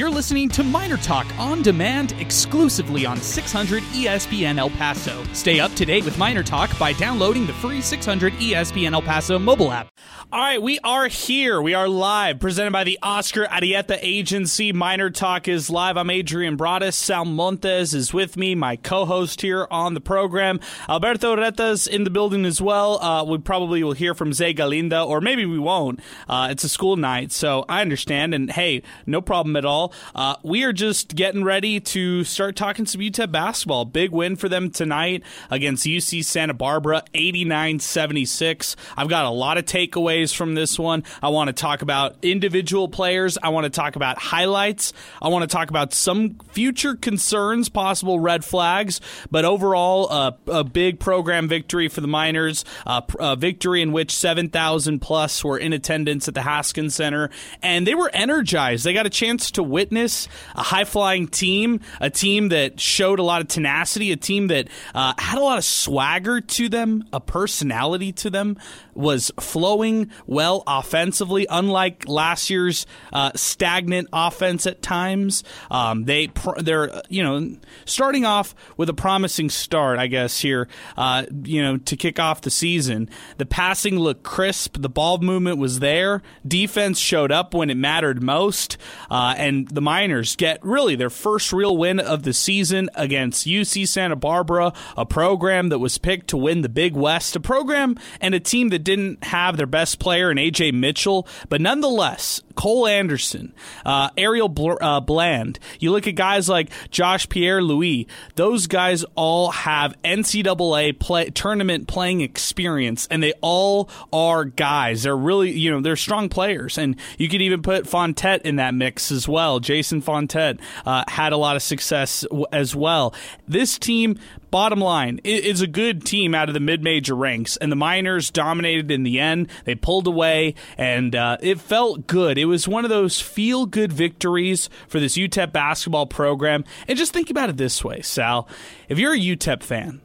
You're listening to Miner Talk on demand exclusively on 600 ESPN El Paso. Stay up to date with Miner Talk by downloading the free 600 ESPN El Paso mobile app. All right, we are here. We are live, presented by the Oscar Arieta Agency. Miner Talk is live. I'm Adrian Broadus. Sal Montes is with me, my co-host here on the program. Alberto Retas in the building as well. Uh, we probably will hear from Zay Galinda, or maybe we won't. Uh, it's a school night, so I understand. And hey, no problem at all. Uh, we are just getting ready to start talking some UTEP basketball. Big win for them tonight against UC Santa Barbara, 89 76. I've got a lot of takeaways from this one. I want to talk about individual players. I want to talk about highlights. I want to talk about some future concerns, possible red flags. But overall, uh, a big program victory for the Miners, uh, a victory in which 7,000 plus were in attendance at the Haskins Center. And they were energized. They got a chance to witness a high flying team, a team that showed a lot of tenacity, a team that uh, had a lot of swagger to them, a personality to them, was flowing well offensively, unlike last year's uh, stagnant offense at times. Um, they they're you know starting off with a promising start, I guess here. Uh, you know to kick off the season, the passing looked crisp, the ball movement was there, defense showed up when it mattered most, uh, and the Miners get really their first real win of the season against UC Santa Barbara, a program that was picked to win the Big West, a program and a team that didn't have their best player in Ajay Mitchell, but nonetheless, Cole Anderson, uh, Ariel Bl- uh, Bland. You look at guys like Josh Pierre Louis. Those guys all have NCAA play, tournament playing experience, and they all are guys. They're really, you know, they're strong players, and you could even put Fontet in that mix as well. Jason Fontet uh, had a lot of success w- as well. This team bottom line, it's a good team out of the mid-major ranks, and the Miners dominated in the end. They pulled away, and uh, it felt good. It was one of those feel-good victories for this UTEP basketball program. And just think about it this way, Sal. If you're a UTEP fan,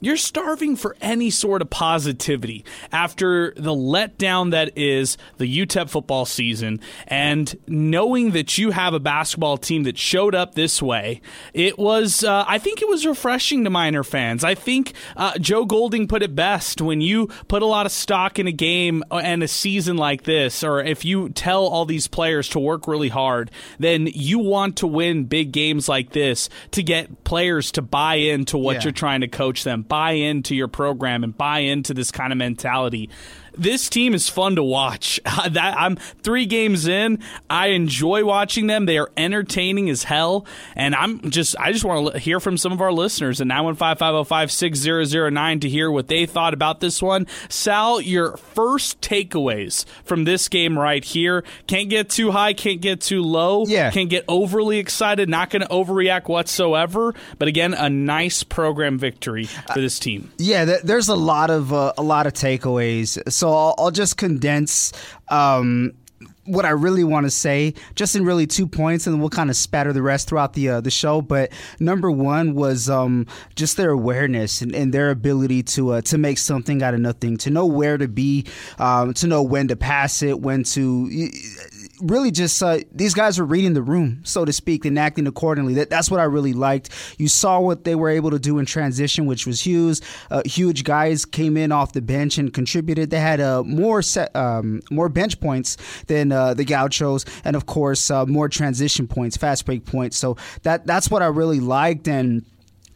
you're starving for any sort of positivity after the letdown that is the UTEP football season and knowing that you have a basketball team that showed up this way. It was, uh, I think it was refreshing to Miner fans. I think uh, Joe Golding put it best when you put a lot of stock in a game and a season like this, or if you tell all these players to work really hard, then you want to win big games like this to get players to buy into what yeah. you're trying to coach them buy into your program and buy into this kind of mentality this team is fun to watch. that I'm three games in. I enjoy watching them. They are entertaining as hell, and I'm just I just want to hear from some of our listeners at nine one five five zero five six zero zero nine to hear what they thought about this one. Sal, your first takeaways from this game right here. Can't get too high, can't get too low. Yeah, can't get overly excited. Not going to overreact whatsoever. But again, a nice program victory for this team. Uh, yeah, there's a lot of uh, a lot of takeaways. So so I'll, I'll just condense um, what I really want to say, just in really two points, and we'll kind of spatter the rest throughout the uh, the show. But number one was um, just their awareness and, and their ability to uh, to make something out of nothing, to know where to be, um, to know when to pass it, when to really just uh, these guys were reading the room, so to speak, and acting accordingly. That, that's what I really liked. You saw what they were able to do in transition, which was huge. Uh, huge guys came in off the bench and contributed. They had uh, more set, um, more bench points than uh, the Gauchos, and of course uh, more transition points, fast break points. So that that's what I really liked and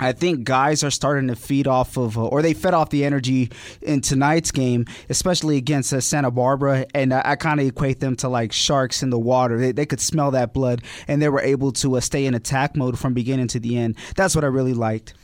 I think guys are starting to feed off of, uh, or they fed off the energy in tonight's game, especially against uh, Santa Barbara. And I, I kind of equate them to like sharks in the water. They, they could smell that blood, and they were able to uh, stay in attack mode from beginning to the end. That's what I really liked.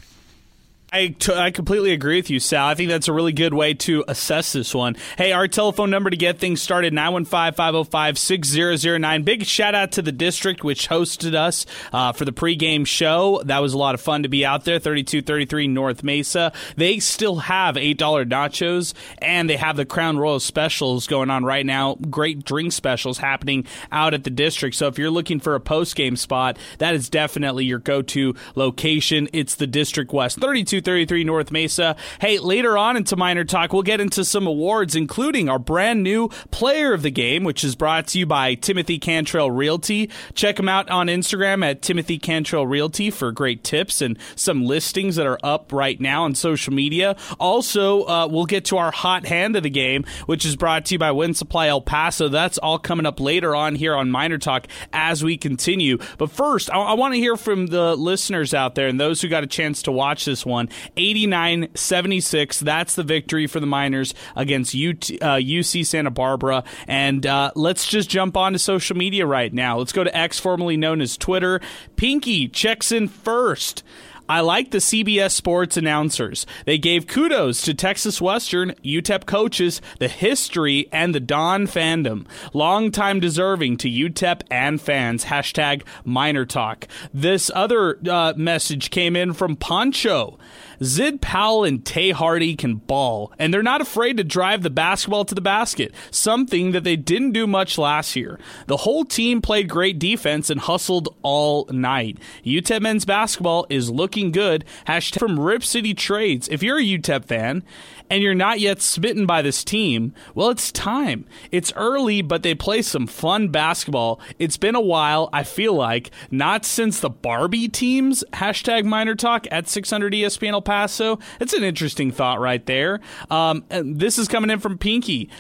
I, t- I completely agree with you, Sal. I think that's a really good way to assess this one. Hey, our telephone number to get things started, 915-505-6009. Big shout out to the district, which hosted us uh, for the pregame show. That was a lot of fun to be out there, 3233 North Mesa. They still have $8 nachos, and they have the Crown Royal specials going on right now. Great drink specials happening out at the district. So if you're looking for a post-game spot, that is definitely your go-to location. It's the District West, 32 233 North Mesa. Hey, later on into Miner Talk, we'll get into some awards, including our brand new Player of the Game, which is brought to you by Timothy Cantrell Realty. Check him out on Instagram at Timothy Cantrell Realty for great tips and some listings that are up right now on social media. Also, uh, we'll get to our hot hand of the game, which is brought to you by Winsupply El Paso. That's all coming up later on here on Miner Talk as we continue. But first, I, I want to hear from the listeners out there and those who got a chance to watch this one. 89 76. That's the victory for the Miners against UT, uh, UC Santa Barbara. And uh, let's just jump on to social media right now. Let's go to X, formerly known as Twitter. Pinky checks in first. I like the CBS Sports announcers. They gave kudos to Texas Western, UTEP coaches, the history, and the Don fandom. Long time deserving to UTEP and fans. Hashtag Miner Talk. This other uh, message came in from Poncho. Zid Powell and Tae Hardy can ball, and they're not afraid to drive the basketball to the basket, something that they didn't do much last year. The whole team played great defense and hustled all night. UTEP men's basketball is looking good. Hashtag from Rip City Trades. If you're a UTEP fan and you're not yet smitten by this team, well, it's time. It's early, but they play some fun basketball. It's been a while, I feel like, not since the Barbee teams. Hashtag Miner Talk at 600 ESPN El Paso. It's an interesting thought right there. Um, this is coming in from Pinky.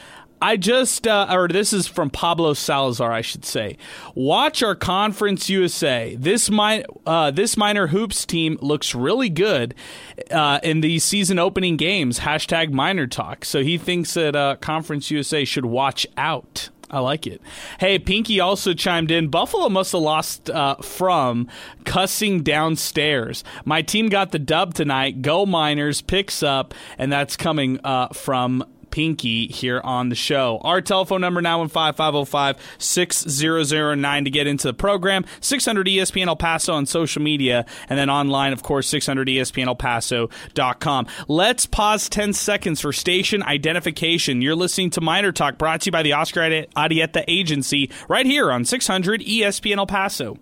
I just, uh, or this is from Pablo Salazar, I should say. Watch our Conference USA. This mi- uh, this Miner hoops team looks really good uh, in these season opening games. Hashtag Miner Talk. So he thinks that uh, Conference USA should watch out. I like it. Hey, Pinky also chimed in. Buffalo must have lost uh, from cussing downstairs. My team got the dub tonight. Go Miners picks up, and that's coming uh, from Pinky here on the show. Our telephone number now in 505 6009 to get into the program. 600 ESPN El Paso on social media, and then online, of course, 600 ESPN El Paso.com. Let's pause 10 seconds for station identification. You're listening to Miner Talk brought to you by the Oscar Arieta Agency right here on 600 ESPN El Paso.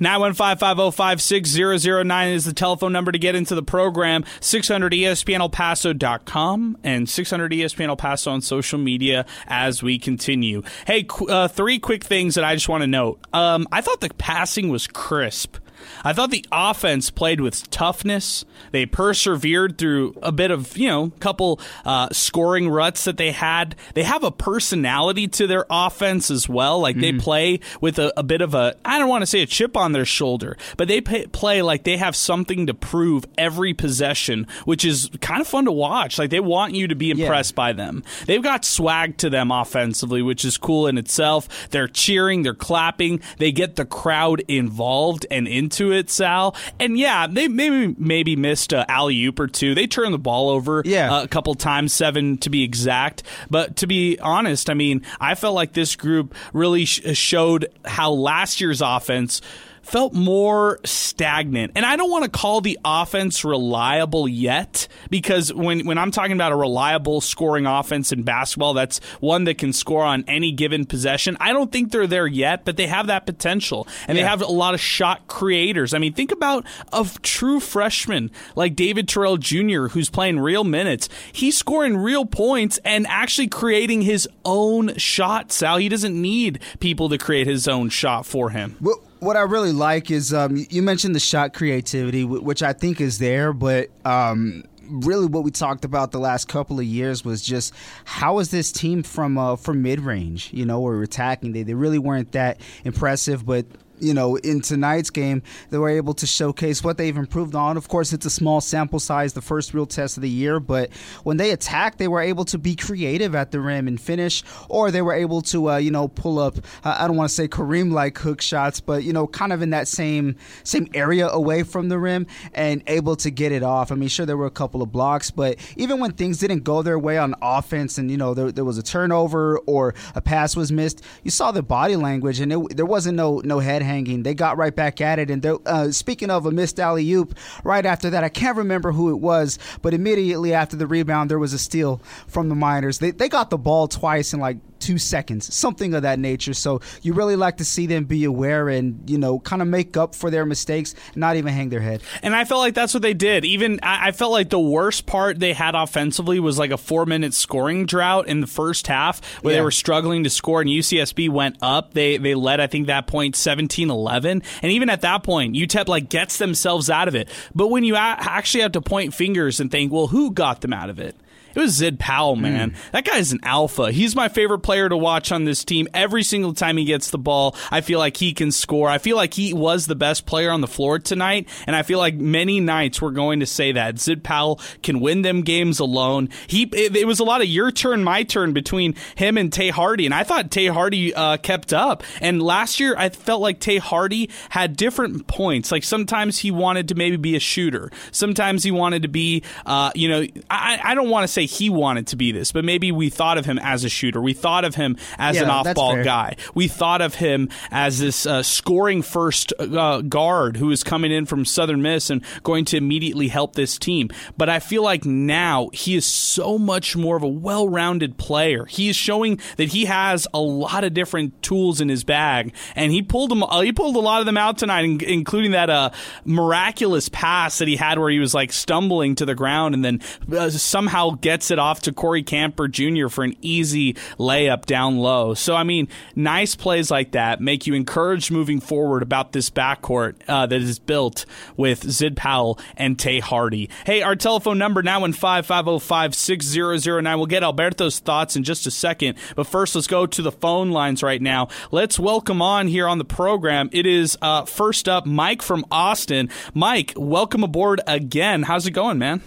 915-505-6009 is the telephone number to get into the program. 600ESPNElPaso.com and 600ESPNElPaso on social media as we continue. Hey, qu- uh, three quick things that I just want to note. Um, I thought the passing was crisp I thought the offense played with toughness. They persevered through a bit of, you know, couple uh, scoring ruts that they had. They have a personality to their offense as well. Like they mm. play with a, a, bit of a, I don't want to say a chip on their shoulder, but they pay, play like they have something to prove every possession, which is kind of fun to watch. Like they want you to be impressed yeah. by them. They've got swag to them offensively, which is cool in itself. They're cheering, they're clapping, they get the crowd involved and into into it, Sal. And yeah, they maybe maybe missed a alley oop or two. They turned the ball over yeah. Uh, a couple times, seven to be exact. But to be honest, I mean, I felt like this group really sh- showed how last year's offense felt more stagnant. And I don't want to call the offense reliable yet because when, when I'm talking about a reliable scoring offense in basketball, that's one that can score on any given possession. I don't think they're there yet, but they have that potential. And yeah. they have a lot of shot creators. I mean, think about a true freshman like David Terrell Jr., who's playing real minutes. He's scoring real points and actually creating his own shot, Sal. He doesn't need people to create his own shot for him. Well, what I really like is um, you mentioned the shot creativity, which I think is there, but um, really what we talked about the last couple of years was just how is this team from uh, from mid range? You know, or attacking. They they really weren't that impressive, but you know, in tonight's game, they were able to showcase what they've improved on. Of course, it's a small sample size, the first real test of the year, but when they attacked, they were able to be creative at the rim and finish, or they were able to, uh, you know, pull up. Uh, I don't want to say Kareem like hook shots, but you know, kind of in that same same area away from the rim and able to get it off. I mean, sure, there were a couple of blocks, but even when things didn't go their way on offense, and you know, there, there was a turnover or a pass was missed, you saw the body language, and it, there wasn't no no head hanging. They got right back at it. And uh, speaking of a missed alley oop, right after that, I can't remember who it was, but immediately after the rebound, there was a steal from the Miners. They, they got the ball twice in like two seconds, something of that nature. So you really like to see them be aware and, you know, kind of make up for their mistakes, not even hang their head. And I felt like that's what they did. Even I felt like the worst part they had offensively was like a four minute scoring drought in the first half where yeah. they were struggling to score and UCSB went up. They they led, I think, that point 17 11. And even at that point, UTEP like gets themselves out of it. But when you actually have to point fingers and think, well, who got them out of it? It was Zid Powell, man. Mm. That guy's an alpha. He's my favorite player to watch on this team. Every single time he gets the ball, I feel like he can score. I feel like he was the best player on the floor tonight, and I feel like many nights we're going to say that Zid Powell can win them games alone. He it, it was a lot of your turn, my turn between him and Tae Hardy, and I thought Tae Hardy uh, kept up. And last year, I felt like Tae Hardy had different points. Like sometimes he wanted to maybe be a shooter, sometimes he wanted to be, uh, you know, I, I don't want to say say he wanted to be this, but maybe we thought of him as a shooter. We thought of him as yeah, an off ball guy. We thought of him as this uh, scoring first uh, guard who is coming in from Southern Miss and going to immediately help this team. But I feel like now he is so much more of a well rounded player. He is showing that he has a lot of different tools in his bag, and he pulled them. Uh, he pulled a lot of them out tonight, including that uh, miraculous pass that he had where he was like stumbling to the ground and then uh, somehow get gets it off to Corey Camper Jr. for an easy layup down low. So, I mean, nice plays like that make you encouraged moving forward about this backcourt uh, that is built with Zid Powell and Tae Hardy. Hey, our telephone number now in 5505 6009. We'll get Alberto's thoughts in just a second. But first, let's go to the phone lines right now. Let's welcome on here on the program. It is uh, first up Mike from Austin. Mike, welcome aboard again. How's it going, man?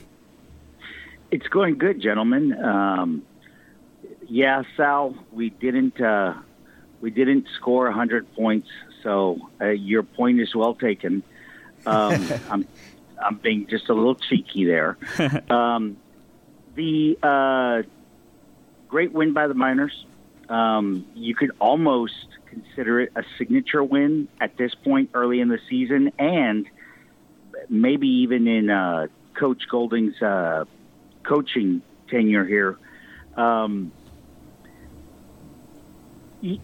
It's going good, gentlemen. Um, yeah, Sal, we didn't uh, we didn't score hundred points, so uh, your point is well taken. Um, I'm I'm being just a little cheeky there. Um, the uh, great win by the Miners. Um, you could almost consider it a signature win at this point early in the season, and maybe even in uh, Coach Golding's uh, coaching tenure here. Um,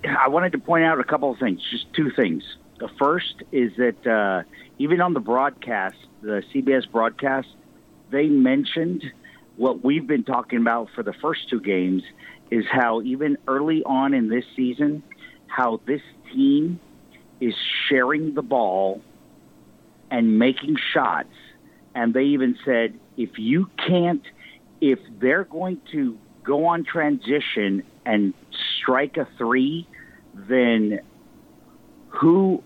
I wanted to point out a couple of things, just two things. The first is that uh, even on the broadcast, the CBS broadcast, they mentioned what we've been talking about for the first two games is how even early on in this season, how this team is sharing the ball and making shots. And they even said, if you can't – if they're going to go on transition and strike a three, then who,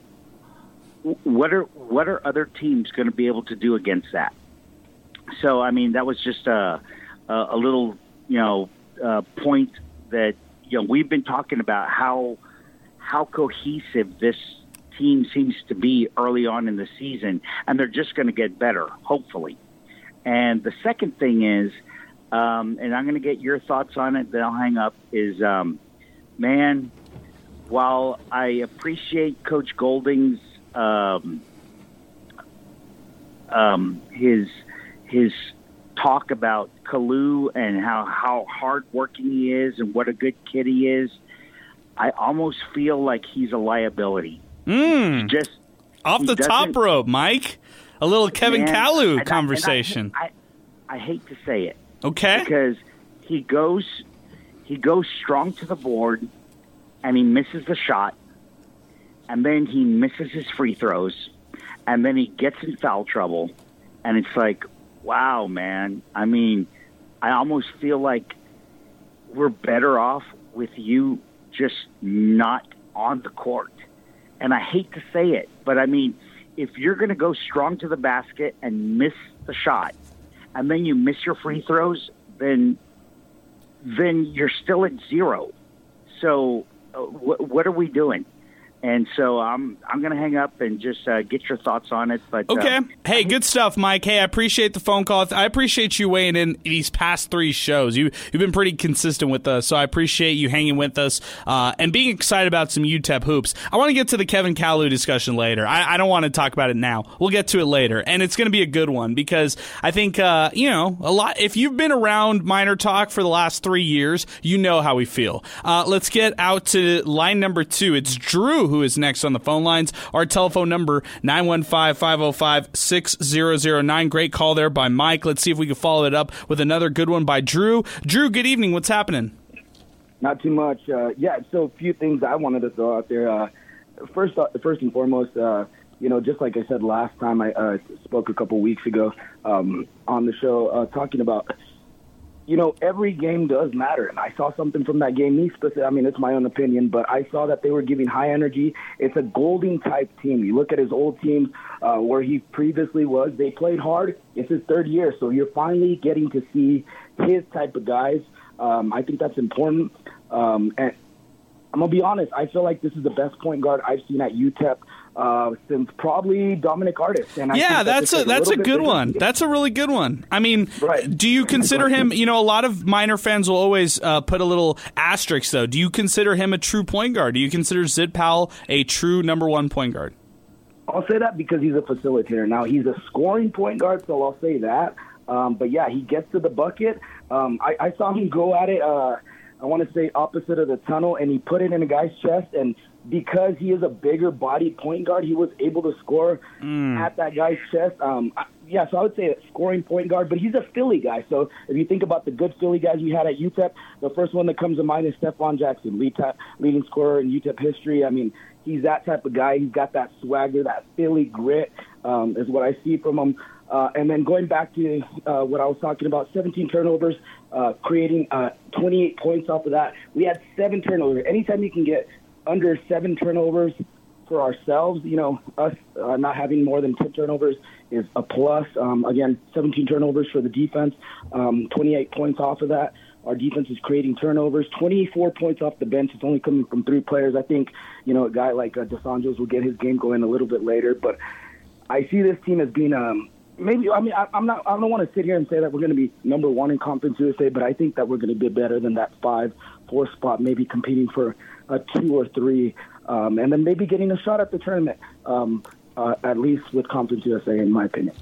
what are what are other teams going to be able to do against that? So, I mean, that was just a a, a little, you know, uh, point that you know we've been talking about how how cohesive this team seems to be early on in the season, and they're just going to get better, hopefully. And the second thing is um, and I'm going to get your thoughts on it. Then I'll hang up. Is um, man, while I appreciate Coach Golding's um, um, his his talk about Kalu and how how hardworking he is and what a good kid he is, I almost feel like he's a liability. Mm. Just off the top rope, Mike. A little Kevin man, Kalu conversation. I, I, I hate to say it, Okay. Because he goes he goes strong to the board and he misses the shot and then he misses his free throws and then he gets in foul trouble and it's like wow man i mean i almost feel like we're better off with you just not on the court and i hate to say it but i mean if you're going to go strong to the basket and miss the shot and then you miss your free throws, then then you're still at zero. So uh, wh- what are we doing? And so I'm I'm going to hang up and just uh, get your thoughts on it. But okay, uh, hey, good stuff, Mike. Hey, I appreciate the phone call. I appreciate you weighing in these past three shows. You you've been pretty consistent with us, so I appreciate you hanging with us uh, and being excited about some UTEP hoops. I want to get to the Kevin Kalu discussion later. I, I, don't want to talk about it now. We'll get to it later, and it's going to be a good one because I think uh, you know a lot. If you've been around Miner Talk for the last three years, you know how we feel. Uh, let's get out to line number two. It's Drew who is next on the phone lines. Our telephone number, 915-505-6009. Great call there by Mike. Let's see if we can follow it up with another good one by Drew. Drew, good evening. What's happening? Not too much. Uh, yeah, so a few things I wanted to throw out there. Uh, first, uh, first and foremost, uh, you know, just like I said last time I uh, spoke a couple weeks ago um, on the show, uh, talking about you know, every game does matter. And I saw something from that game. Me specific, I mean, it's my own opinion, but I saw that they were giving high energy. It's a Golding type team. You look at his old team uh, where he previously was. They played hard. It's his third year, so you're finally getting to see his type of guys. Um, I think that's important. Um, and I'm gonna be honest. I feel like this is the best point guard I've seen at UTEP uh, since probably Dominic Artis. And I yeah, that's a that's a, a good one. That's a really good one. I mean, right. do you consider him? You know, a lot of Miner fans will always uh, put a little asterisk though. Do you consider him a true point guard? Do you consider Zid Powell a true number one point guard? I'll say that because he's a facilitator. Now he's a scoring point guard, so I'll say that. Um, but yeah, he gets to the bucket. Um, I, I saw him go at it. Uh, I want to say opposite of the tunnel, and he put it in a guy's chest, and because he is a bigger body point guard, he was able to score mm. at that guy's chest. Um, yeah, so I would say a scoring point guard, but he's a Philly guy. So if you think about the good Philly guys we had at UTEP, the first one that comes to mind is Stefon Jackson, lead leading scorer in UTEP history. I mean, he's that type of guy. He's got that swagger, that Philly grit, um, is what I see from him. Uh, and then going back to uh, what I was talking about, 17 turnovers, uh, creating uh, 28 points off of that. We had seven turnovers. Anytime you can get under seven turnovers for ourselves. You know, us uh, not having more than 10 turnovers is a plus. Um, again, 17 turnovers for the defense, um, 28 points off of that. Our defense is creating turnovers. 24 points off the bench. It's only coming from three players. I think, you know, a guy like uh, Dos Anjos will get his game going a little bit later. But I see this team as being um, maybe. I mean, I, I'm not. I don't want to sit here and say that we're going to be number one in Conference USA, but I think that we're going to be better than that five, four spot, maybe competing for a two or three, um, and then maybe getting a shot at the tournament, um, uh, at least with Conference USA, in my opinion.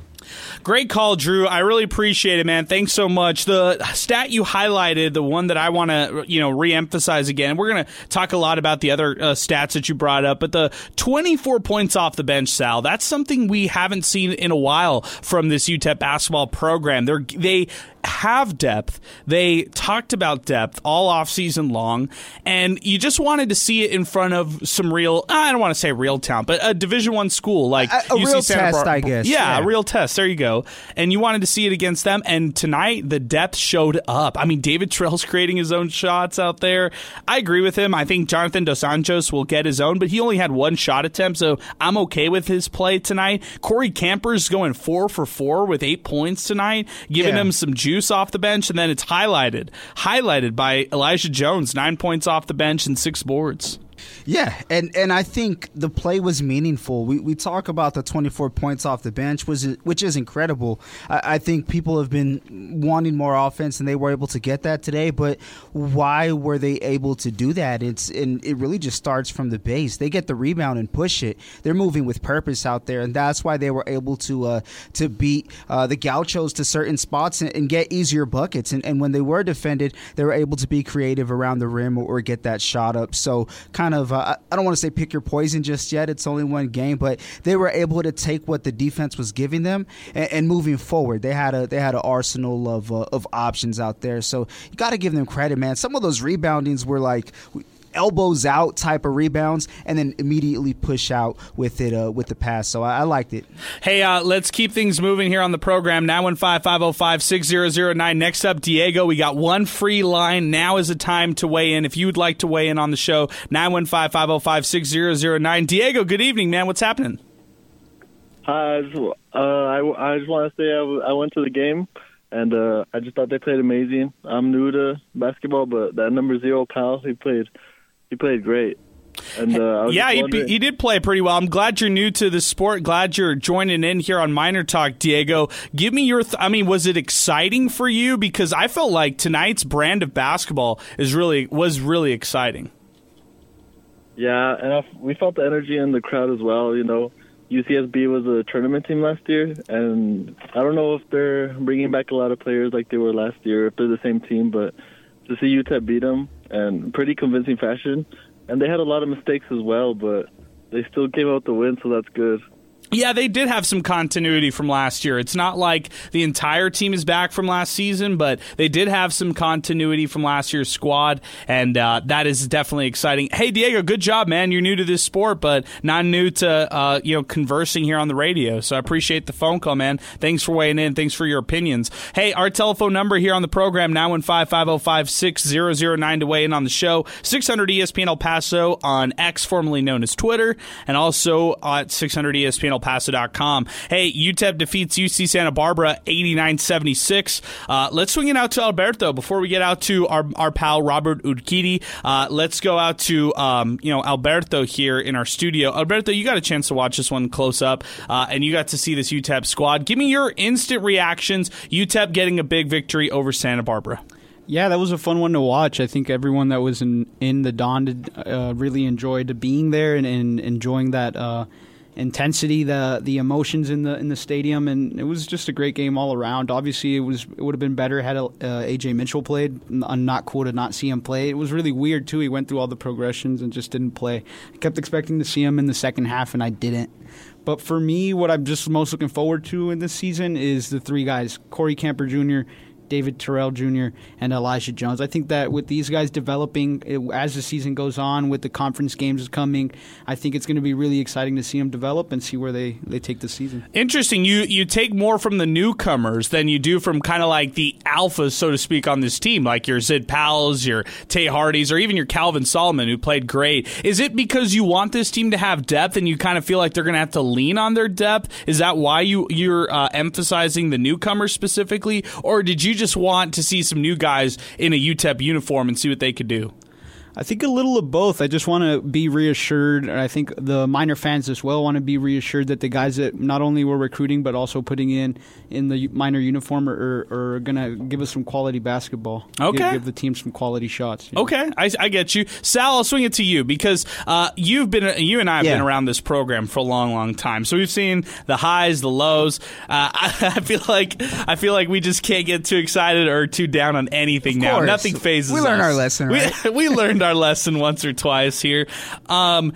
Great call, Drew. I really appreciate it, man. Thanks so much. The stat you highlighted, the one that I want to, you know, reemphasize again. We're going to talk a lot about the other uh, stats that you brought up, but the 24 points off the bench, Sal. That's something we haven't seen in a while from this UTEP basketball program. They're they have depth. They talked about depth all off season long, and you just wanted to see it in front of some real. I don't want to say real talent, but a Division One school like a, a real Santa test, Bar- I guess. Yeah, yeah, a real test. There you go. And you wanted to see it against them. And tonight, the depth showed up. I mean, David Terrell's creating his own shots out there. I agree with him. I think Jonathan Dos Anjos will get his own, but he only had one shot attempt, so I'm okay with his play tonight. Corey Camper's going four for four with eight points tonight, giving yeah. him some juice juice off the bench, and then it's highlighted, highlighted by Elijah Jones, nine points off the bench and six boards. Yeah, and, and I think the play was meaningful. We, we talk about the 24 points off the bench, which is, which is incredible. I, I think people have been wanting more offense, and they were able to get that today. But why were they able to do that? It's and it really just starts from the base. They get the rebound and push it. They're moving with purpose out there, and that's why they were able to uh, to beat uh, the Gauchos to certain spots and, and get easier buckets. And, and when they were defended, they were able to be creative around the rim or, or get that shot up. So kind of uh, I don't want to say pick your poison just yet. It's only one game, but they were able to take what the defense was giving them and, and moving forward. They had a they had an arsenal of uh, of options out there. So you got to give them credit, man. Some of those reboundings were like elbows out type of rebounds, and then immediately push out with it uh, with the pass. So I, I liked it. Hey, uh, let's keep things moving here on the program. Nine one five five zero oh five six zero zero nine. Next up, Diego. We got one free line. Now is the time to weigh in. If you would like to weigh in on the show, nine one five five zero oh five six zero zero nine. Diego, good evening, man. What's happening? Hi, I just, uh, I, I just want to say I, w- I went to the game and uh, I just thought they played amazing. I'm new to basketball, but that number zero Powell, he played he played great. And uh, yeah, he, he, did play pretty well. I'm glad you're new to the sport. Glad you're joining in here on Miner Talk, Diego. Give me your. Th- I mean, was it exciting for you? Because I felt like tonight's brand of basketball is really was really exciting. Yeah, and I, we felt the energy in the crowd as well. You know, UCSB was a tournament team last year, and I don't know if they're bringing back a lot of players like they were last year, if they're the same team, but to see UTEP beat them and pretty convincing fashion, and they had a lot of mistakes as well, but they still came out the win, so that's good. Yeah, they did have some continuity from last year. It's not like the entire team is back from last season, but they did have some continuity from last year's squad, and uh, that is definitely exciting. Hey, Diego, good job, man. You're new to this sport, but not new to uh, you know conversing here on the radio. So I appreciate the phone call, man. Thanks for weighing in. Thanks for your opinions. Hey, our telephone number here on the program nine one five five zero five six zero zero nine to weigh in on the show. Six hundred ESPN El Paso on X, formerly known as Twitter, and also at six hundred ESPN ElPaso.com. Hey, UTEP defeats UC Santa Barbara 89-76. Uh, let's swing it out to Alberto before we get out to our, our pal Robert Urquidy. Uh, let's go out to um, you know Alberto here in our studio. Alberto, you got a chance to watch this one close up, uh, and you got to see this UTEP squad. Give me your instant reactions. UTEP getting a big victory over Santa Barbara. Yeah, that was a fun one to watch. I think everyone that was in in the Don did, uh, really enjoyed being there and, and enjoying that uh, intensity, the the emotions in the in the stadium, and it was just a great game all around. Obviously, it was it would have been better had uh, Ajay Mitchell played. I'm not cool to not see him play. It was really weird too. He went through all the progressions and just didn't play. I kept expecting to see him in the second half, and I didn't. But for me, what I'm just most looking forward to in this season is the three guys: Corey Camper Jr., David Terrell Jr. and Elijah Jones. I think that with these guys developing as the season goes on, with the conference games is coming, I think it's going to be really exciting to see them develop and see where they, they take the season. Interesting. You you take more from the newcomers than you do from kind of like the alphas, so to speak, on this team, like your Zid Powells, your Tae Hardys, or even your Calvin Solomon, who played great. Is it because you want this team to have depth and you kind of feel like they're going to have to lean on their depth? Is that why you you're uh, emphasizing the newcomers specifically, or did you just want to see some new guys in a UTEP uniform and see what they could do? I think a little of both. I just want to be reassured. And I think the Miner fans as well want to be reassured that the guys that not only were recruiting but also putting in in the Miner uniform are, are, are going to give us some quality basketball. Okay, give, give the team some quality shots. You know? Okay, I, I, get you, Sal. I'll swing it to you because uh, you've been you and I have yeah. been around this program for a long, long time. So we've seen the highs, the lows. Uh, I, I, feel like I feel like we just can't get too excited or too down on anything now. Nothing phases. We learned us. our lesson. Right? We, we learned our lesson once or twice here. Um,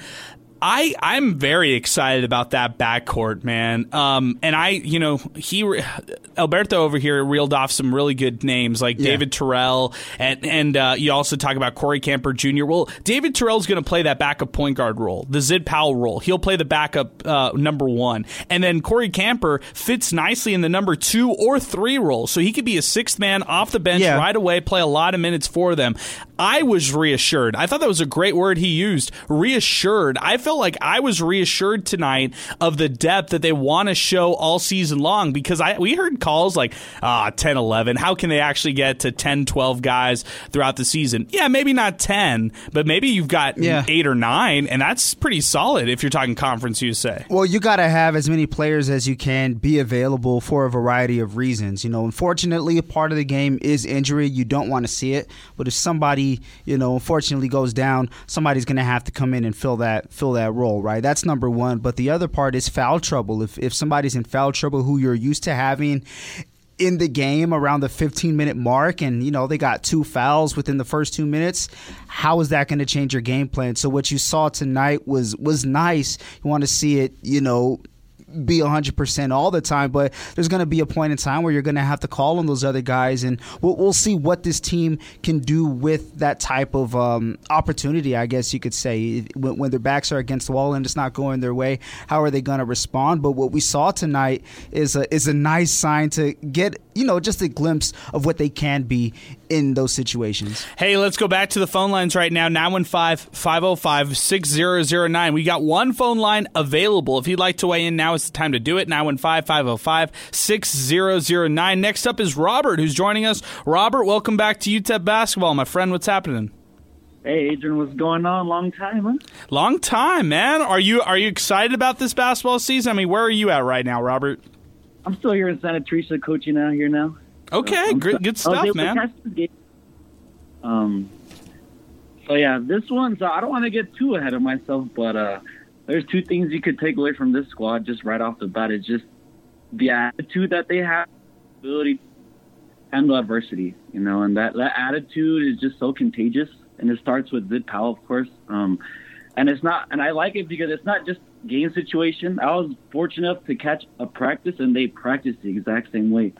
I I'm very excited about that backcourt, man. Um, and I, you know, he Alberto over here reeled off some really good names like yeah. David Terrell, and and uh, you also talk about Corey Camper Jr. Well, David Terrell's going to play that backup point guard role, the Zid Powell role. He'll play the backup uh, number one, and then Corey Camper fits nicely in the number two or three role, so he could be a sixth man off the bench yeah. right away, play a lot of minutes for them. I was reassured. I thought that was a great word he used. Reassured. I felt like I was reassured tonight of the depth that they want to show all season long because I we heard calls like ah 10 11 how can they actually get to 10 12 guys throughout the season? Yeah maybe not 10 but maybe you've got yeah. 8 or 9 and that's pretty solid if you're talking conference USA well you got to have as many players as you can be available for a variety of reasons you know. Unfortunately a part of the game is injury. You don't want to see it but if somebody you know unfortunately goes down somebody's going to have to come in and fill that fill that role, right? That's number one. But the other part is foul trouble. If if somebody's in foul trouble who you're used to having in the game around the 15 minute mark and you know they got two fouls within the first 2 minutes how is that going to change your game plan so what you saw tonight was was nice you want to see it you know be 100% all the time, but there's going to be a point in time where you're going to have to call on those other guys, and we'll, we'll see what this team can do with that type of um, opportunity, I guess you could say. When, when, their backs are against the wall and it's not going their way, how are they going to respond? But what we saw tonight is a, is a nice sign to get, you know, just a glimpse of what they can be in those situations. Hey, let's go back to the phone lines right now 915 505 6009. We got one phone line available. If you'd like to weigh in now, is the time to do it. 915 505 6009. Next up is Robert, who's joining us. Robert, welcome back to UTEP basketball. My friend, what's happening? Hey, Adrian, what's going on? Long time, huh? Long time, man. Are you are you excited about this basketball season? I mean, where are you at right now, Robert? I'm still here in Santa Teresa coaching out here now. Okay, great, good stuff, man. Um, so yeah, this one. So I don't want to get too ahead of myself, but uh, there's two things you could take away from this squad just right off the bat. It's just the attitude that they have, ability to handle adversity, you know, and that that attitude is just so contagious. And it starts with Zid Powell, of course. Um, and it's not, and I like it because it's not just game situation. I was fortunate enough to catch a practice, and they practice the exact same way.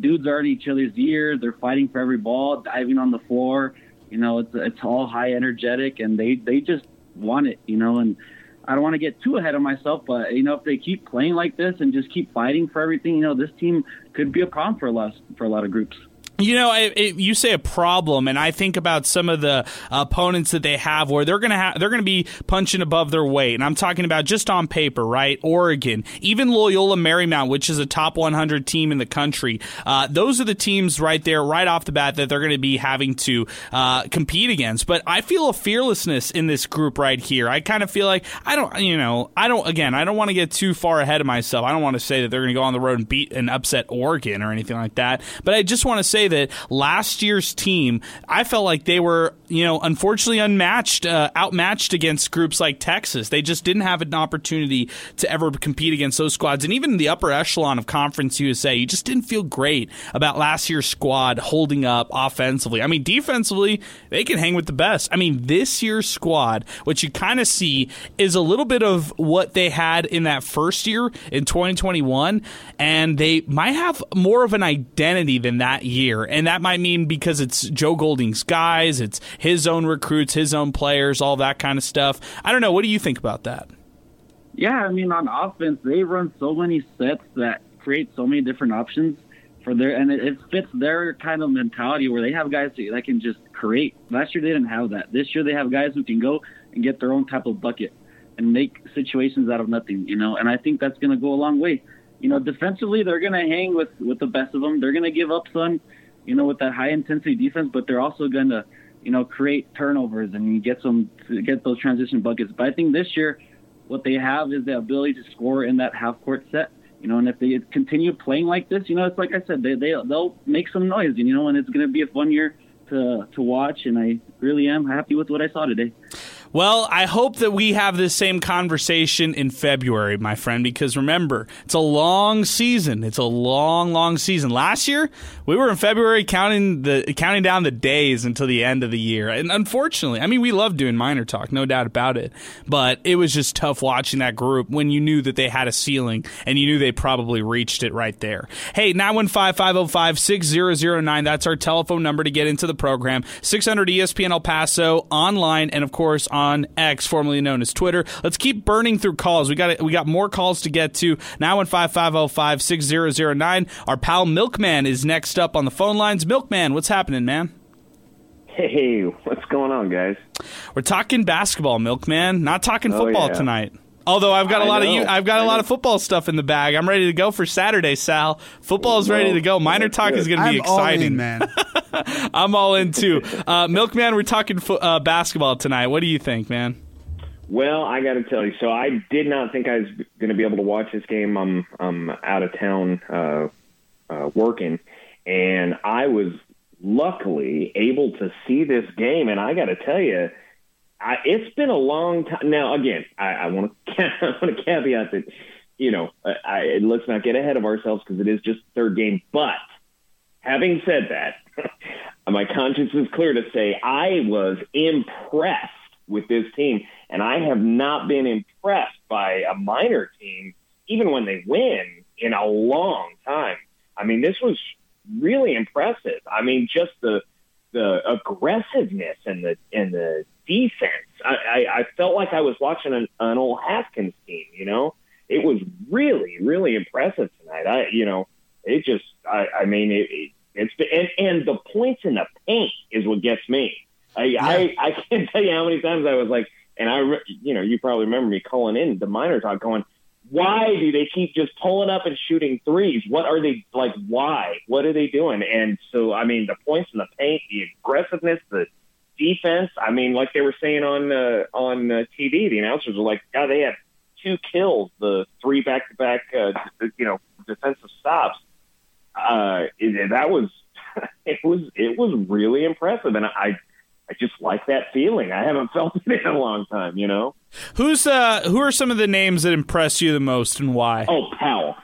Dudes are in each other's ears. They're fighting for every ball, diving on the floor. You know, it's it's all high energetic, and they they just want it. You know, and I don't want to get too ahead of myself, but you know, if they keep playing like this and just keep fighting for everything, you know, this team could be a problem for a lot for a lot of groups. You know, it, it, you say a problem, and I think about some of the opponents that they have where they're gonna have they're gonna be punching above their weight, and I'm talking about just on paper, right? Oregon, even Loyola Marymount, which is a top 100 team in the country. Uh, those are the teams right there, right off the bat, that they're to be having to uh, compete against. But I feel a fearlessness in this group right here. I kind of feel like I don't, you know, I don't. Again, I don't want to get too far ahead of myself. I don't want to say that they're to go on the road and beat and upset Oregon or anything like that. But I just want to say that last year's team, I felt like they were, you know, unfortunately unmatched, uh, outmatched against groups like Texas. They just didn't have an opportunity to ever compete against those squads. And even the upper echelon of Conference USA, you just didn't feel great about last year's squad holding up offensively. I mean, defensively, they can hang with the best. I mean, this year's squad, what you kind of see is a little bit of what they had in that first year in 2021, and they might have more of an identity than that year. And that might mean because it's Joe Golding's guys, it's his own recruits, his own players, all that kind of stuff. I don't know. What do you think about that? Yeah, I mean, on offense, they run so many sets that create so many different options for their, and it, it fits their kind of mentality where they have guys that can just create. Last year they didn't have that. This year they have guys who can go and get their own type of bucket and make situations out of nothing, you know. And I think that's going to go a long way. You know, defensively they're going to hang with with the best of them. They're going to give up some you know, with that high intensity defense, but they're also going to, you know, create turnovers and get some get those transition buckets. But I think this year, what they have is the ability to score in that half court set. You know, and if they continue playing like this, you know, it's like I said, they they they'll make some noise. You know, and it's going to be a fun year to to watch. And I really am happy with what I saw today. Well, I hope that we have this same conversation in February, my friend, because remember, it's a long season. It's a long, long season. Last year, we were in February counting the counting down the days until the end of the year. And unfortunately, I mean, we love doing Miner Talk, no doubt about it. But it was just tough watching that group when you knew that they had a ceiling and you knew they probably reached it right there. Hey, 915-505-6009, that's our telephone number to get into the program. 600 ESPN El Paso online and of course on on X, formerly known as Twitter. Let's keep burning through calls. We got we got more calls to get to. Now in five five zero five six zero zero nine. Our pal Milkman is next up on the phone lines. Milkman, what's happening, man? Hey, what's going on, guys? We're talking basketball, Milkman. Not talking Oh, football yeah. tonight. Although I've got a I lot of you, I've got a I lot know. of football stuff in the bag. I'm ready to go for Saturday, Sal. Football is ready to go. Miner Talk good. is going to be I'm all exciting, in, man. I'm all in too. Uh, Milkman, we're talking fo- uh, basketball tonight. What do you think, man? Well, I got to tell you, so I did not think I was going to be able to watch this game. I'm I'm out of town uh, uh, working, and I was luckily able to see this game. And I got to tell you, I, it's been a long time. Now, again, I, I want to I want to caveat that you know I, let's not get ahead of ourselves because it is just third game. But having said that, my conscience is clear to say I was impressed with this team, and I have not been impressed by a Miner team, even when they win, in a long time. I mean, this was really impressive. I mean, just the the aggressiveness and the and the defense. I, I, I felt like I was watching an, an old Haskins team. You know, it was really really impressive tonight. I you know, it just I, I mean it, it it's been, and and the points in the paint is what gets me. I, I I can't tell you how many times I was like, and I you know you probably remember me calling in the Miner Talk going. Why do they keep just pulling up and shooting threes? What are they like? Why? What are they doing? And so, I mean, the points in the paint, the aggressiveness, the defense. I mean, like they were saying on uh, on uh, TV, the announcers were like, "God, they had two kills, the three back to back, you know, defensive stops." Uh, that was it was it was really impressive, and I I just like that feeling. I haven't felt it in a long time, you know. Who's uh who are some of the names that impress you the most and why? Oh, Powell.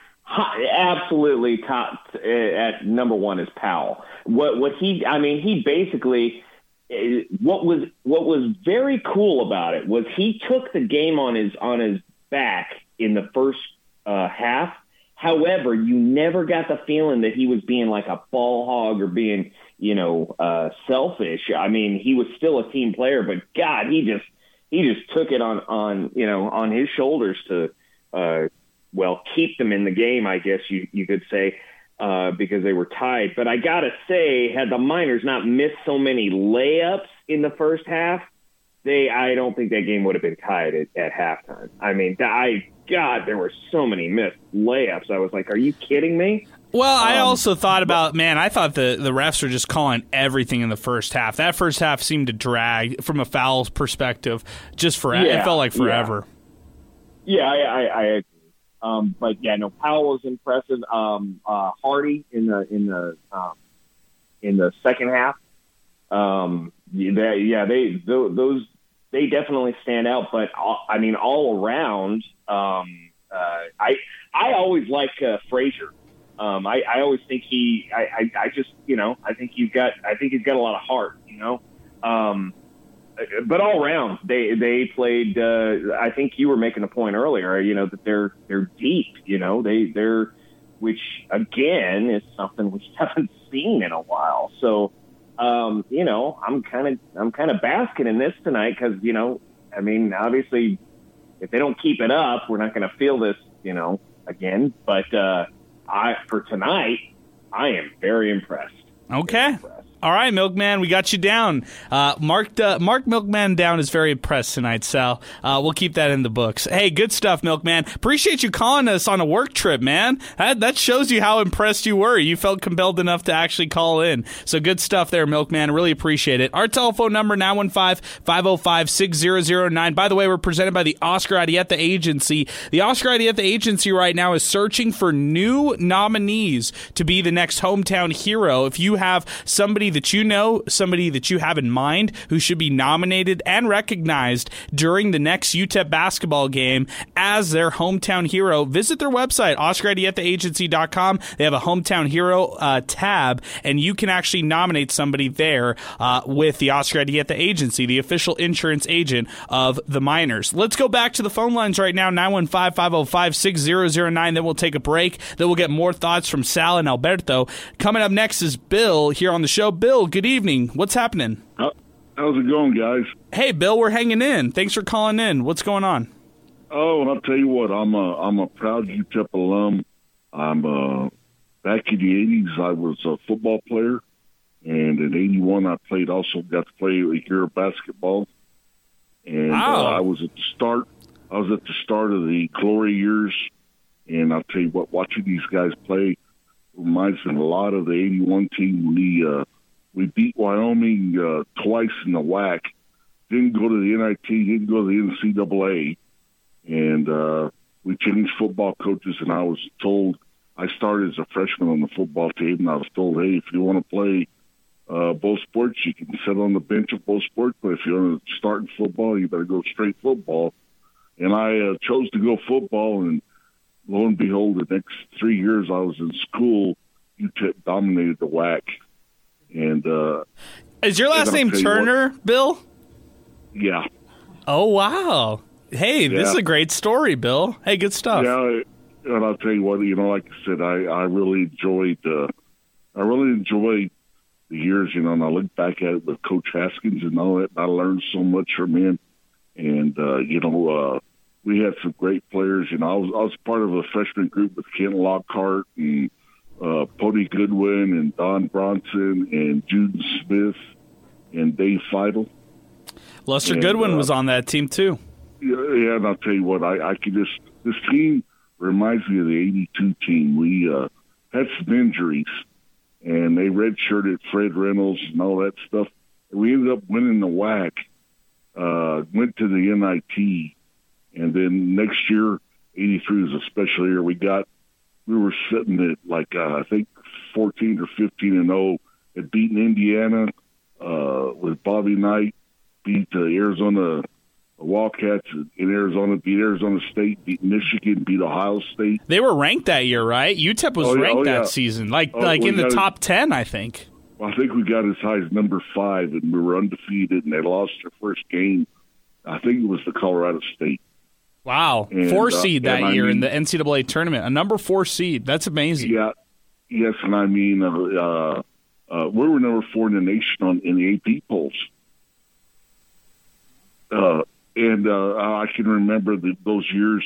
Absolutely top at number 1 is Powell. What what he I mean, he basically eh, what was what was very cool about it was he took the game on his on his back in the first uh, half. However, you never got the feeling that he was being like a ball hog or being you know, uh, selfish. I mean, he was still a team player, but God, he just he just took it on on you know on his shoulders to uh, well keep them in the game. I guess you you could say uh, because they were tied. But I gotta say, had the Miners not missed so many layups in the first half, they I don't think that game would have been tied at, at halftime. I mean, I God, there were so many missed layups. I was like, are you kidding me? Well, I um, also thought about man. I thought the the refs were just calling everything in the first half. That first half seemed to drag from a foul perspective, just for yeah, it felt like forever. Yeah, yeah I, I, I agree. Um, but yeah, no, Powell was impressive. Um, uh, Hardy in the in the um, in the second half. Um, they, yeah, they those they definitely stand out. But all, I mean, all around, um, uh, I I always like uh, Frazier um, I, I always think he, I, I, I just, you know, I think he's got, I think he's got a lot of heart, you know. Um, but all around, they they played. Uh, I think you were making a point earlier, you know, that they're they're deep. You know, they they're, which again is something we haven't seen in a while. So, um, you know, I'm kind of I'm kind of basking in this tonight because you know, I mean, obviously, if they don't keep it up, we're not going to feel this, you know, again. But uh, I for tonight, I am very impressed. Okay. Very impressed. All right, Milkman, we got you down. Uh, Mark, uh, Mark Milkman down is very impressed tonight, Sal. Uh, we'll keep that in the books. Hey, good stuff, Milkman. Appreciate you calling us on a work trip, man. That, that shows you how impressed you were. You felt compelled enough to actually call in. So good stuff there, Milkman. Really appreciate it. Our telephone number, 915-505-6009. By the way, we're presented by the Oscar Arieta Agency. The Oscar Arieta Agency right now is searching for new nominees to be the next hometown hero. If you have somebody that you know, somebody that you have in mind who should be nominated and recognized during the next UTEP basketball game as their hometown hero, visit their website, OscarArietaAgency.com. They have a hometown hero uh, tab, and you can actually nominate somebody there uh, with the Oscar Arieta Agency, the official insurance agent of the Miners. Let's go back to the phone lines right now, 915 505 6009. Then we'll take a break. Then we'll get more thoughts from Sal and Alberto. Coming up next is Bill here on the show. Bill, good evening. What's happening? how's it going, guys? Hey, Bill, we're hanging in. Thanks for calling in. What's going on? Oh, and I'll tell you what, I'm a I'm a proud UTEP alum. I'm uh, back in the '80s. I was a football player, and in '81 I played. Also got to play a year of basketball, and wow. uh, I was at the start. I was at the start of the glory years, and I'll tell you what, watching these guys play reminds me a lot of the '81 team. We uh, we beat Wyoming uh, twice in the WAC. Didn't go to the NIT. Didn't go to the NCAA. And uh, we changed football coaches, and I was told I started as a freshman on the football team, and I was told, hey, if you want to play uh, both sports, you can sit on the bench of both sports. But if you want to start in football, you better go straight football. And I uh, chose to go football, and lo and behold, the next three years I was in school, UTEP dominated the WAC. And uh, is your last name Turner, Bill? Yeah. Oh wow! Hey, yeah. this is a great story, Bill. Hey, good stuff. Yeah, and I'll tell you what, you know, like I said, I I really enjoyed, uh, I really enjoyed the years, you know, and I look back at it with Coach Haskins and all that. I learned so much from him, and uh, you know, uh, we had some great players. You know, I was I was part of a freshman group with Ken Lockhart and uh, Pody Goodwin and Don Bronson and Jude Smith and Dave Feitl. Lester and, Goodwin uh, was on that team too. Yeah, yeah, and I'll tell you what, I, I can just this team reminds me of the '82 team. We uh, had some injuries, and they redshirted Fred Reynolds and all that stuff. We ended up winning the WAC, uh, went to the NIT, and then next year, 83 was a special year. We got, we were sitting at like, uh, I think 14 or 15 and 0, had beaten Indiana uh, with Bobby Knight, beat uh, Arizona Wildcats in Arizona, beat Arizona State, beat Michigan, beat Ohio State. They were ranked that year, right? UTEP was Oh, yeah, ranked oh, yeah. that season, like Oh, like in the it. top ten, I think. Well, I think we got as high as number five, and we were undefeated, and they lost their first game. I think it was the Colorado State. Wow, And, four uh, seed that I year in the NCAA tournament, a number four seed. That's amazing. Yeah, yes, and I mean, uh, uh, uh, we were number four in the nation on in the AP polls. Uh, and uh, I can remember the, those years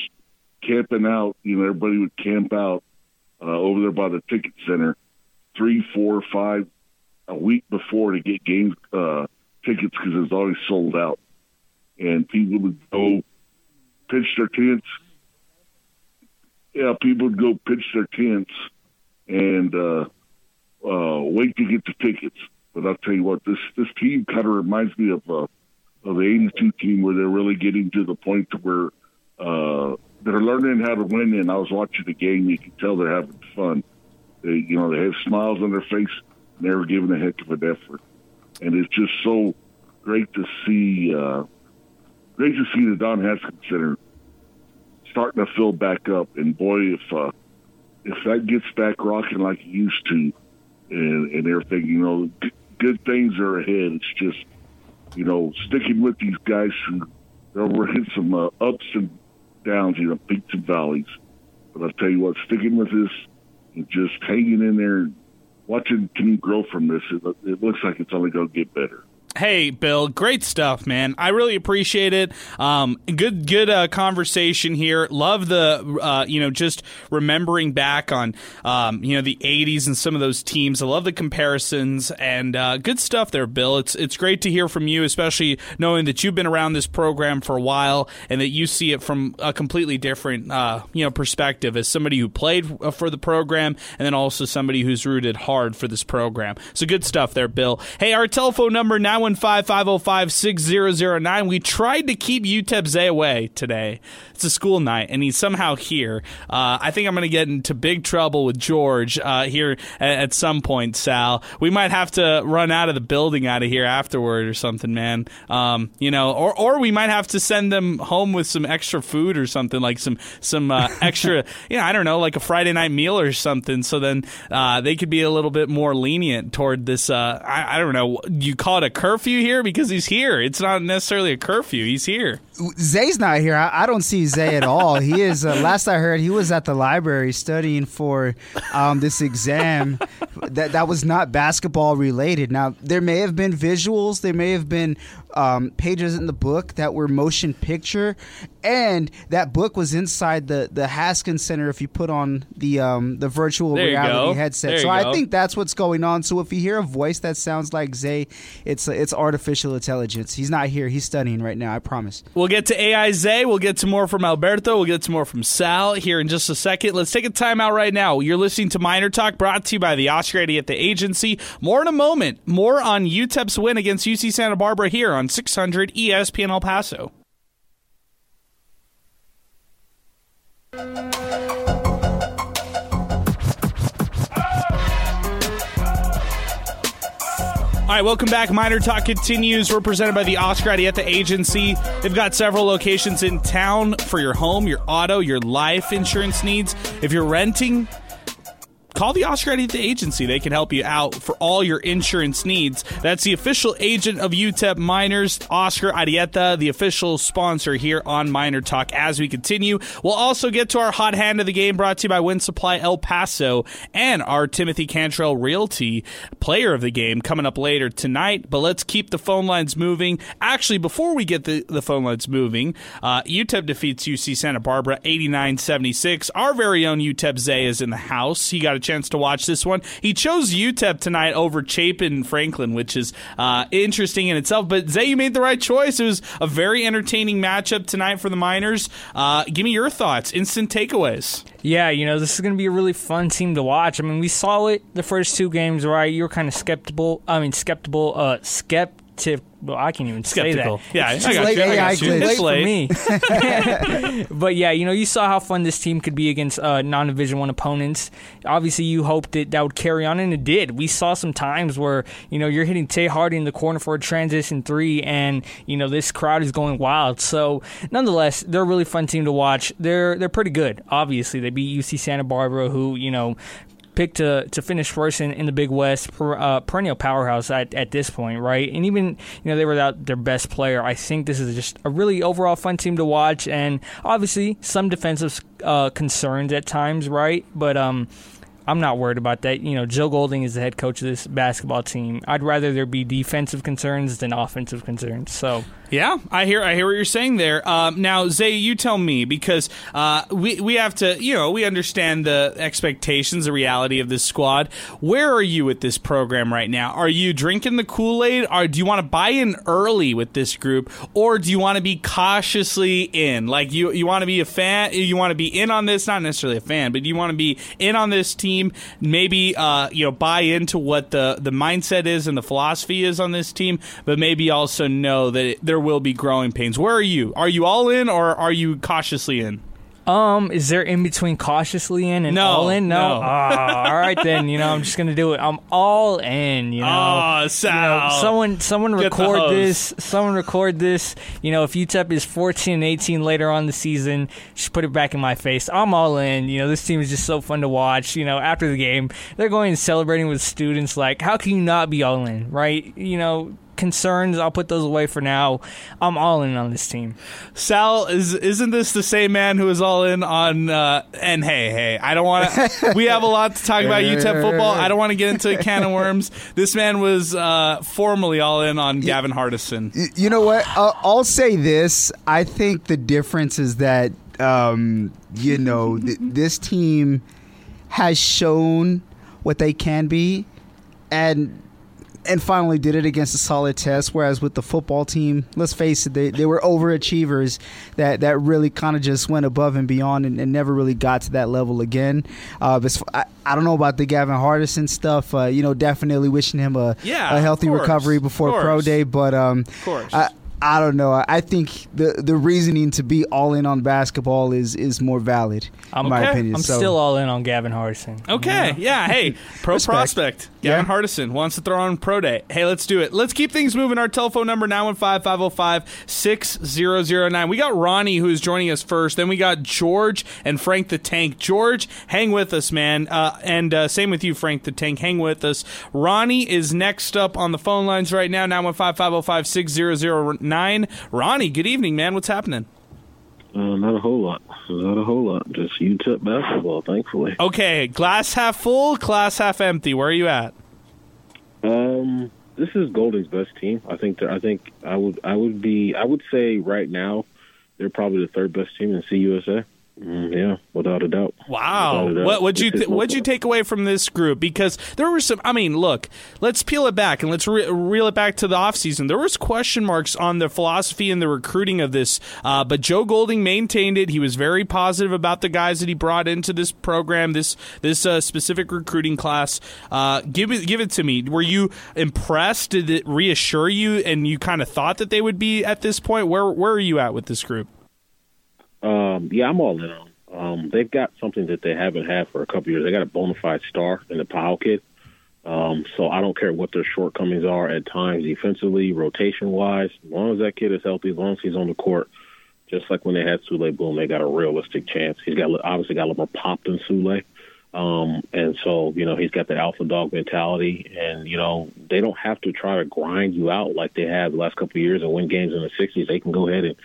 camping out. You know, everybody would camp out uh, over there by the ticket center, three, four, five a week before to get game uh, tickets because it was always sold out. And people would go pitch their tents. Yeah, people would go pitch their tents and uh, uh, wait to get the tickets. But I'll tell you what, this this team kind of reminds me of uh, of the '82 team where they're really getting to the point to where uh, they're learning how to win. And I was watching the game; you can tell they're having fun. They, you know, they have smiles on their face, and they're giving a heck of an effort. And it's just so great to see, uh, great to see the Don Haskins Center starting to fill back up. And boy, if uh, if that gets back rocking like it used to, and, and everything, you know, g- good things are ahead. It's just, you know, sticking with these guys who they'll hit some uh, ups and downs, you know, peaks and valleys. But I'll tell you what, sticking with this and just hanging in there, watching team grow from this, it, it looks like it's only going to get better. Hey, Bill, great stuff, man. I really appreciate it. Um, good, good uh, conversation here. Love the, uh, you know, just remembering back on, um, you know, the '80s and some of those teams. I love the comparisons and uh, good stuff there, Bill. It's it's great to hear from you, especially knowing that you've been around this program for a while and that you see it from a completely different, uh, you know, perspective as somebody who played uh, for the program and then also somebody who's rooted hard for this program. So good stuff there, Bill. Hey, our telephone number 915-505-6009. We tried to keep UTEP Zay away today. It's a school night, and he's somehow here. Uh, I think I'm going to get into big trouble with George uh, here at, at some point, Sal. We might have to run out of the building out of here afterward or something, man. Um, you know, or or we might have to send them home with some extra food or something, like some some uh, extra, you know, I don't know, like a Friday night meal or something. So then uh, they could be a little bit more lenient toward this. Uh, I, I don't know. You call it a curfew here because he's here. It's not necessarily a curfew. He's here. Zay's not here. I, I don't see Zay at all. He is. Uh, last I heard, he was at the library studying for um, this exam that that was not basketball related. Now there may have been visuals. There may have been um, pages in the book that were motion picture, and that book was inside the the Haskins Center. If you put on the um, the virtual There reality headset, so you I think that's what's going on. So if you hear a voice that sounds like Zay, it's it's artificial intelligence. He's not here. He's studying right now. I promise. We'll get to AI Zay. We'll get to more from Alberto. We'll get to more from Sal here in just a second. Let's take a time out right now. You're listening to Miner Talk brought to you by the Oscar Arieta agency. More in a moment. More on UTEP's win against UC Santa Barbara here on 600 ESPN El Paso. All right, welcome back. Miner Talk continues. We're presented by the Oscar Arietta Agency. They've got several locations in town for your home, your auto, your life insurance needs. If you're renting, call the Oscar Arietta Agency. They can help you out for all your insurance needs. That's the official agent of UTEP Miners, Oscar Arietta, the official sponsor here on Miner Talk. As we continue, we'll also get to our hot hand of the game brought to you by Winsupply El Paso and our Timothy Cantrell Realty player of the game coming up later tonight. But let's keep the phone lines moving. Actually, before we get the, the phone lines moving, uh, UTEP defeats UC Santa Barbara 89 76. Our very own UTEP Zay is in the house. He got a chance to watch this one. He chose UTEP tonight over Chapin Franklin, which is uh, interesting in itself. But Zay, you made the right choice. It was a very entertaining matchup tonight for the Miners. Uh, give me your thoughts, instant takeaways. Yeah, you know, this is going to be a really fun team to watch. I mean, we saw it the first two games, right? You were kind of skeptical. I mean, skeptical, uh, tip. Well, I can't even say that. Yeah, It's I got late- you. I got you. It's late for me. but yeah, you know, you saw how fun this team could be against uh, non-division one opponents. Obviously, you hoped that that would carry on, and it did. We saw some times where you know you're hitting Tae Hardy in the corner for a transition three, and you know this crowd is going wild. So, nonetheless, they're a really fun team to watch. They're they're pretty good. Obviously, they beat UC Santa Barbara, who you know picked to to finish first in, in the Big West, per, uh, perennial powerhouse at, at this point, right? And even you know they were without their best player. I think this is just a really overall fun team to watch, and obviously some defensive uh, concerns at times, right? But um. I'm not worried about that. You know, Joe Golding is the head coach of this basketball team. I'd rather there be defensive concerns than offensive concerns. So, Yeah, I hear. I hear what you're saying there. Um, now, Zay, you tell me because uh, we we have to. You know, we understand the expectations, the reality of this squad. Where are you with this program right now? Are you drinking the Kool Aid? Or do you want to buy in early with this group, or do you want to be cautiously in? Like you, you want to be a fan. You want to be in on this, not necessarily a fan, but you want to be in on this team. Maybe uh, you know buy into what the the mindset is and the philosophy is on this team, but maybe also know that it, there will be growing pains. Where are you? Are you all in, or are you cautiously in? Um, is there in between cautiously in and No, all in? No. no. Ah, all right then. You know, I'm just gonna do it. I'm all in. You know. Oh, You know, someone, someone Get record this. Someone record this. You know, if UTEP is 14 and 18 later on the season, just put it back in my face. I'm all in. You know, this team is just so fun to watch. You know, after the game, they're going and celebrating with students. Like, how can you not be all in, right? You know, concerns. I'll put those away for now. I'm all in on this team. Sal is isn't this the same man who is all in on uh, and hey hey I don't want to we have a lot to talk about UTEP football I don't want to get into a can of worms this man was uh, formerly all in on Gavin Hardison Y- You know what? I'll, I'll say this. I think the difference is that um, you know th- this team has shown what they can be, and and finally did it against a solid test. Whereas with the football team, let's face it, they, they were overachievers that, that really kind of just went above and beyond and, and never really got to that level again. Uh, but I, I don't know about the Gavin Hardison stuff. Uh, you know, definitely wishing him a, Yeah, a healthy recovery before pro day. But um, of course I, I don't know. I- I think the the reasoning to be all in on basketball is is more valid, I'm, in my Okay. opinion. I'm So- still all in on Gavin Hardison. Okay, yeah. Hey, pro prospect. Gavin Yeah. Hardison wants to throw on pro day. Hey, let's do it. Let's keep things moving. Our telephone number 915-505-6009. We got Ronnie who is joining us first. Then we got George and Frank the Tank. George, hang with us, man. Uh, and uh, same with you, Frank the Tank. Hang with us. Ronnie is next up on the phone lines right now. 915-505-6009. Ronnie, good evening, man. What's happening? Uh, not a whole lot. Not a whole lot. Just UTEP basketball, thankfully. Okay, glass half full, glass half empty. Where are you at? Um, this is Golding's best team. I think. I think I would. I would be. I would say right now, they're probably the third best team in CUSA. Mm, yeah, without a doubt. Wow. A doubt. What would you th- what'd you take away from this group? Because there were some. I mean, look, let's peel it back and let's re- reel it back to the offseason. There was question marks on the philosophy and the recruiting of this, uh, but Joe Golding maintained it. He was very positive about the guys that he brought into this program, this this uh, specific recruiting class. Uh, give it give it to me. Were you impressed? Did it reassure you? And you kind of thought that they would be at this point. Where where are you at with this group? Um, yeah, I'm all in on. Um, they've got something that they haven't had for a couple years. They got a bona fide star in the Powell kid. Um, so I don't care what their shortcomings are at times, defensively, rotation wise. As long as that kid is healthy, as long as he's on the court, just like when they had Souley Boum, they got a realistic chance. He's got obviously got a little more pop than Souley. Um, and so, you know, he's got the alpha dog mentality and, you know, they don't have to try to grind you out like they have the last couple of years and win games in the sixties. They can go ahead and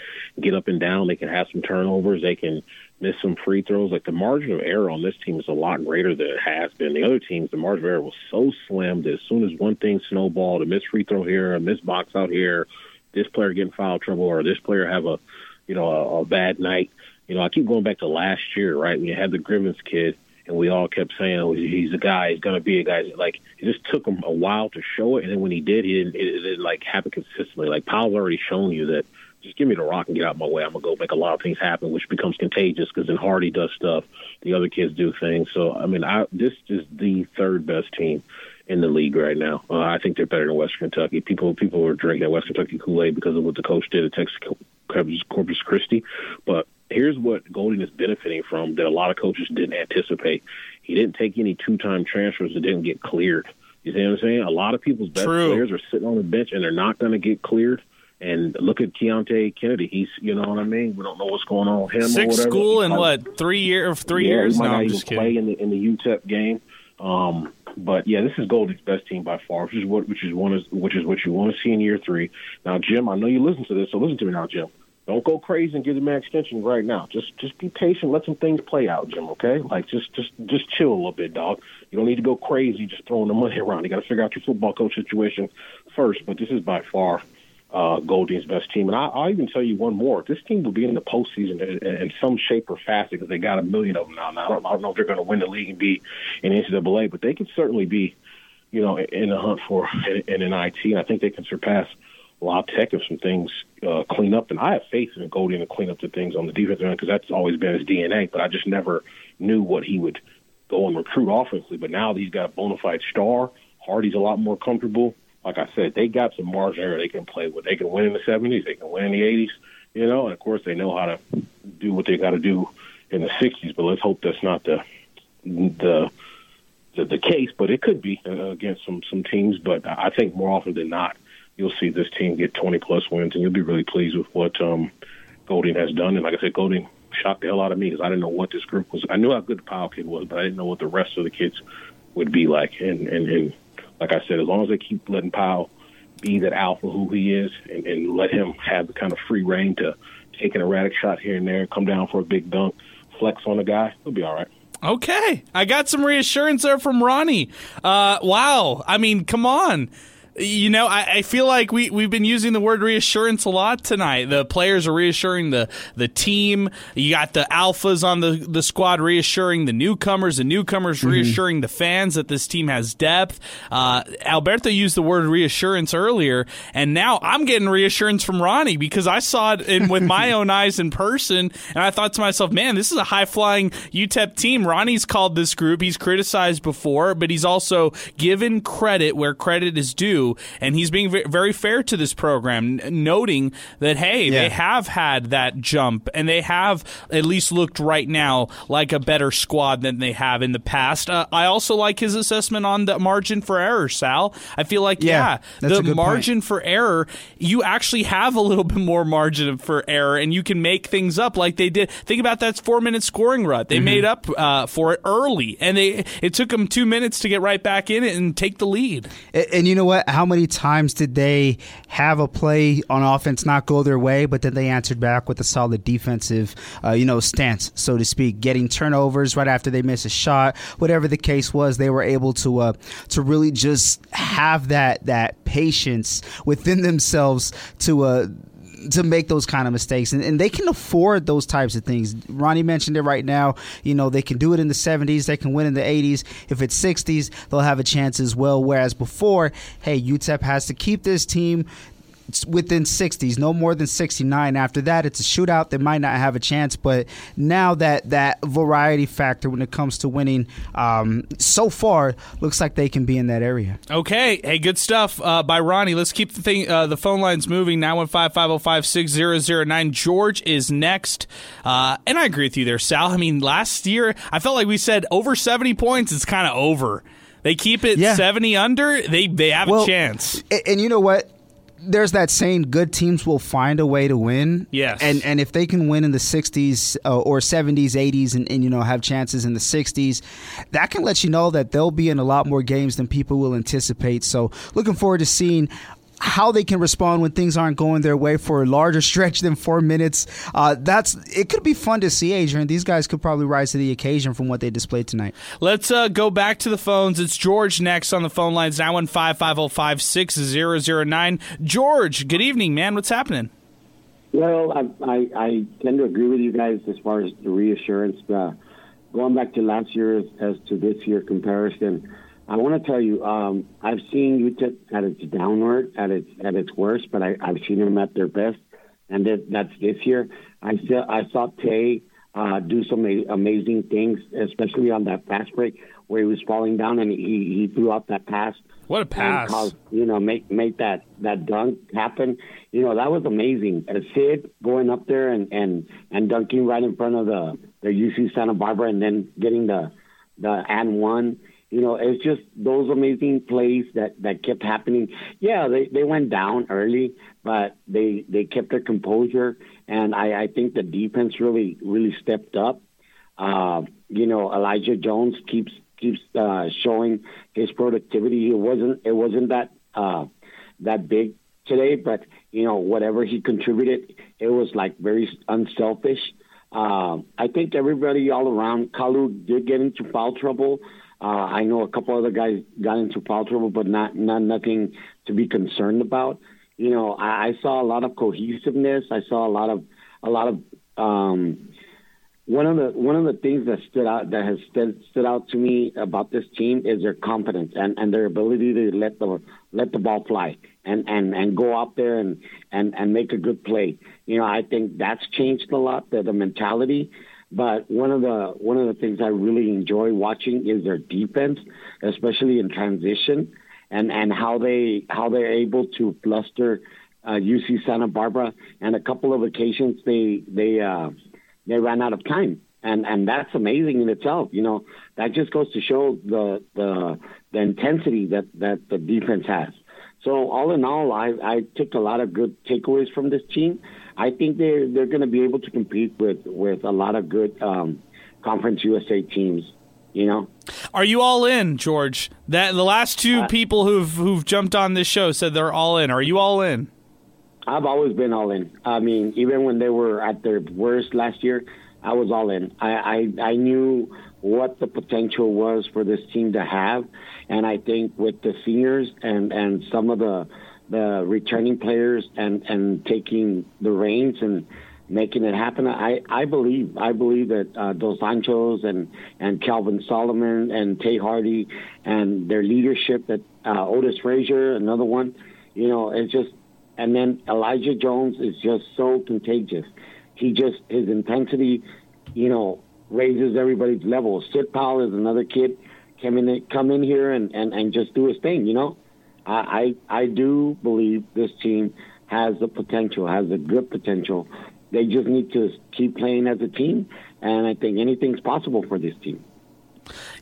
get up and down. They can have some turnovers. They can miss some free throws. Like the margin of error on this team is a lot greater than it has been. The other teams, the margin of error was so slim that as soon as one thing snowballed, a missed free throw here, a missed box out here, this player getting foul trouble or this player have a, you know, a, a bad night. You know, I keep going back to last year, right? When you had the Grivens kid and we all kept saying, oh, he's a guy, he's to be a guy. Like, it just took him a while to show it. And then when he did, he didn't, it, it didn't like happen consistently. Like, Powell's already shown you that just give me the rock and get out of my way. I'm to go make a lot of things happen, which becomes contagious because then Hardy does stuff. The other kids do things. So, I mean, I, this is the third best team in the league right now. Uh, I think they're better than Western Kentucky. People people are drinking that Western Kentucky Kool Aid because of what the coach did at Texas Corpus Christi, but here's what Golding is benefiting from that a lot of coaches didn't anticipate. He didn't take any two-time transfers that didn't get cleared. You see what I'm saying? A lot of people's best True. players are sitting on the bench and they're not going to get cleared. And look at Keonte Kennedy. He's, you know what I mean. We don't know what's going on with him. or Six school in what three year three yeah, years? He might No, I'm just play in the in the UTEP game. Um, but yeah, this is Golding's best team by far, which is what which is one is which is what you want to see in year three. Now, Jim, I know you listen to this, so listen to me now, Jim. Don't go crazy and give the man extension right now. Just just be patient, let some things play out, Jim. Okay, like just just just chill a little bit, dog. You don't need to go crazy just throwing the money around. You got to figure out your football coach situation first. But this is by far uh, Golding's best team. And I, I'll even tell you one more. This team will be in the postseason in, in some shape or fashion because they got a million of them now. Now I don't, I don't know if they're going to win the league and be in NCAA, but they can certainly be, you know, in the hunt for in, in an IT. And I think they can surpass La Tech if some things uh, clean up. And I have faith in Golding to clean up the things on the defensive end because that's always been his DNA. But I just never knew what he would go and recruit offensively. But now that he's got a bona fide star, Hardy's a lot more comfortable like I said, they got some margin there they can play with. They can win in the 70s, they can win in the 80s, you know, and of course they know how to do what they got to do in the 60s. But let's hope that's not the the the, the case. But it could be uh, against some some teams. But I think more often than not, you'll see this team get 20 plus wins, and you'll be really pleased with what um, Golding has done. And like I said, Golding shocked the hell out of me because I didn't know what this group was. I knew how good the Powell kid was, but I didn't know what the rest of the kids would be like. And and, and like I said, as long as they keep letting Powell be that alpha who he is and, and let him have the kind of free reign to take an erratic shot here and there, come down for a big dunk, flex on a guy, he'll be all right. Okay, I got some reassurance there from Ronnie. Uh, wow, I mean, come on. You know, I, I feel like we, we've been using the word reassurance a lot tonight. The players are reassuring the, the team. You got the alphas on the, the squad reassuring the newcomers, the newcomers Mm-hmm. reassuring the fans that this team has depth. Uh, Alberto used the word reassurance earlier, and now I'm getting reassurance from Ronnie because I saw it in, with my own eyes in person, and I thought to myself, man, this is a high flying UTEP team. Ronnie's called this group. He's criticized before, but he's also given credit where credit is due, and he's being very fair to this program, noting that hey, they have had that jump, and they have at least looked right now like a better squad than they have in the past. Uh, I also like his assessment on the margin for error, Sal. I feel like Yeah, yeah, the good point. margin for error, you actually have a little bit more margin for error, and you can make things up like they did. Think about that four minute scoring rut. They Mm-hmm. made up uh, for it early, and they it took them two minutes to get right back in it and take the lead. And, and you know what? How many times did they have a play on offense not go their way, but then they answered back with a solid defensive, uh, you know, stance, so to speak, getting turnovers right after they miss a shot, whatever the case was, they were able to uh, to really just have that that patience within themselves to. Uh, to make those kind of mistakes. And, and they can afford those types of things. Ronnie mentioned it right now. You know they can do it in the 70s they can win in the 80s if it's 60s they'll have a chance as well. Whereas before hey utep has to keep this team within 60s no more than 69 after that it's a shootout they might not have a chance but now that that variety factor when it comes to winning um, so far looks like they can be in that area Okay, hey, good stuff uh, by Ronnie. Let's keep the thing, uh, the phone lines moving. Nine one five five zero five six zero zero nine. George is next, uh, and I agree with you there, Sal. I mean, last year I felt like we said over seventy points. It's kind of over. They keep it Yeah. seventy under. They they have Well, a chance. And, and you know what? There's that saying: good teams will find a way to win. Yes. and and if they can win in the 60s uh, or 70s, 80s, and, and you know have chances in the 60s, that can let you know that they'll be in a lot more games than people will anticipate. So, looking forward to seeing. How they can respond when things aren't going their way for a larger stretch than four minutes. Uh, that's it. Could be fun to see, Adrian. These guys could probably rise to the occasion from what they displayed tonight. Let's uh, go back to the phones. It's George next on the phone lines. Nine one five five zero five six zero zero nine. George, good evening, man. What's happening? Well, I, I, I tend to agree with you guys as far as the reassurance. Uh, going back to last year as, as to this year comparison, I want to tell you, um, I've seen UTEP at its downward, at its at its worst, but I, I've seen them at their best, and that, that's this year. I saw I saw Tae uh, do some amazing things, especially on that fast break. where he was falling down and he, he threw out that pass. What a pass! caused, you know, make make that that dunk happen. You know, that was amazing. Uh, Zid going up there and and and dunking right in front of the the UC Santa Barbara, and then getting the the and one. You know, it's just those amazing plays that that kept happening. Yeah, they they went down early, but they they kept their composure, and I I think the defense really really stepped up. Uh, you know, Elijah Jones keeps keeps uh, showing his productivity. It wasn't it wasn't that uh, that big today, but you know whatever he contributed, it was like very unselfish. Uh, I think everybody all around Kalu did get into foul trouble. Uh, I know a couple other guys got into foul trouble, but not not nothing to be concerned about. You know, I, I saw a lot of cohesiveness. I saw a lot of a lot of um, one of the one of the things that stood out that has stood, stood out to me about this team is their confidence and, and their ability to let the let the ball fly and, and, and go out there and, and, and make a good play. You know, I think that's changed a lot the, the mentality. But one of the one of the things I really enjoy watching is their defense, especially in transition, and, and how they how they're able to fluster uh, UC Santa Barbara. And a couple of occasions they they uh, they ran out of time, and and that's amazing in itself. You know, that just goes to show the the the intensity that that the defense has. So all in all, I I took a lot of good takeaways from this team. I think they're they're going to be able to compete with with a lot of good um, Conference USA teams. You know. Are you all in, George? That the last two Uh, people who've who've jumped on this show said they're all in. Are you all in? I've always been all in. I mean, even when they were at their worst last year, I was all in. I, I, I knew what the potential was for this team to have, and I think with the seniors and, and some of the the returning players and, and taking the reins and making it happen, I, I believe I believe that uh, Dos Anjos and and Calvin Solomon and Tae Hardy and their leadership that uh, Otis Frazier, another one, you know, it's just and then Elijah Jones is just so contagious. He just his intensity, you know, raises everybody's level. Zid Powell is another kid come in come in here and, and, and just do his thing, you know. I, I I do believe this team has the potential, has the good potential. They just need to keep playing as a team and I think anything's possible for this team.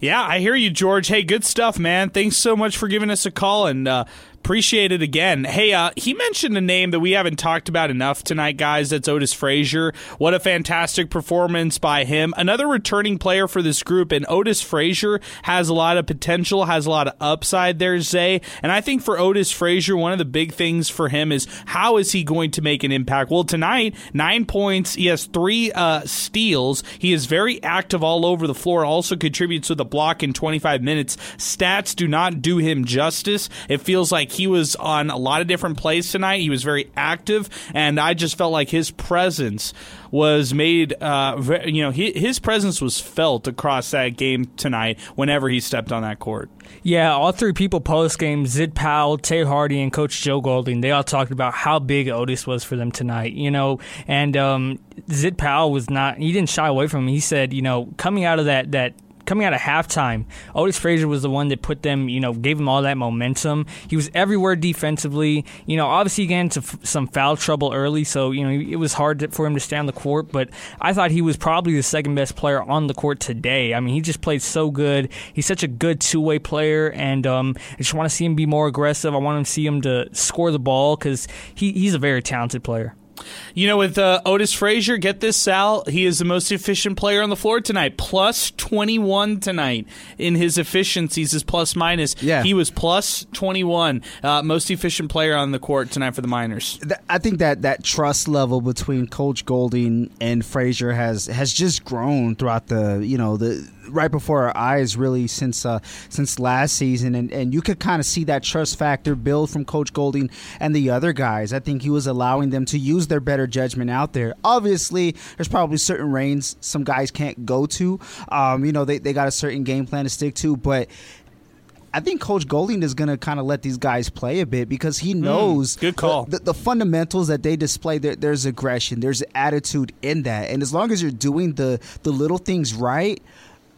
Yeah, I hear you, George. Hey, good stuff, man. Thanks so much for giving us a call and uh, appreciate it again. Hey, uh, he mentioned a name that we haven't talked about enough tonight, guys. That's Otis Frazier. What a fantastic performance by him. Another returning player for this group, and Otis Frazier has a lot of potential, has a lot of upside there, Zay. And I think for Otis Frazier, one of the big things for him is how is he going to make an impact? Well, tonight, nine points. He has three uh, steals. He is very active all over the floor. Also contributes with a block in 25 minutes. Stats do not do him justice. It feels like he was on a lot of different plays tonight. He was very active, and I just felt like his presence was made. Uh, you know, he, his presence was felt across that game tonight. Whenever he stepped on that court. Yeah, all three people post game, Zid Powell, Tae Hardy, and Coach Joe Golding, they all talked about how big Otis was for them tonight, you know, and um, Zid Powell was not, he didn't shy away from him. He said, you know, coming out of that, that, coming out of halftime, Otis Frazier was the one that put them, you know, gave them all that momentum. He was everywhere defensively. You know, obviously he got into f- some foul trouble early, so you know it was hard to, for him to stay on the court. But I thought he was probably the second best player on the court today. I mean, he just played so good. He's such a good two way player, and um, I just want to see him be more aggressive. I want to see him to score the ball because he, he's a very talented player. You know, with uh, Otis Frazier, get this, Sal. He is the most efficient player on the floor tonight. Plus 21 tonight in his efficiencies, his plus minus. Yeah. He was plus 21. Uh, most efficient player on the court tonight for the Miners. I think that that trust level between Coach Golding and Frazier has has just grown throughout the you know the right before our eyes really since uh, since last season and, and you could kind of see that trust factor build from Coach Golding and the other guys. I think he was allowing them to use their better judgment out there. Obviously, there's probably certain reigns some guys can't go to. Um, you know, they, they got a certain game plan to stick to, but I think Coach Golding is going to kind of let these guys play a bit because he knows good call. The, the fundamentals that they display. There, there's aggression, there's attitude in that, and as long as you're doing the the little things right.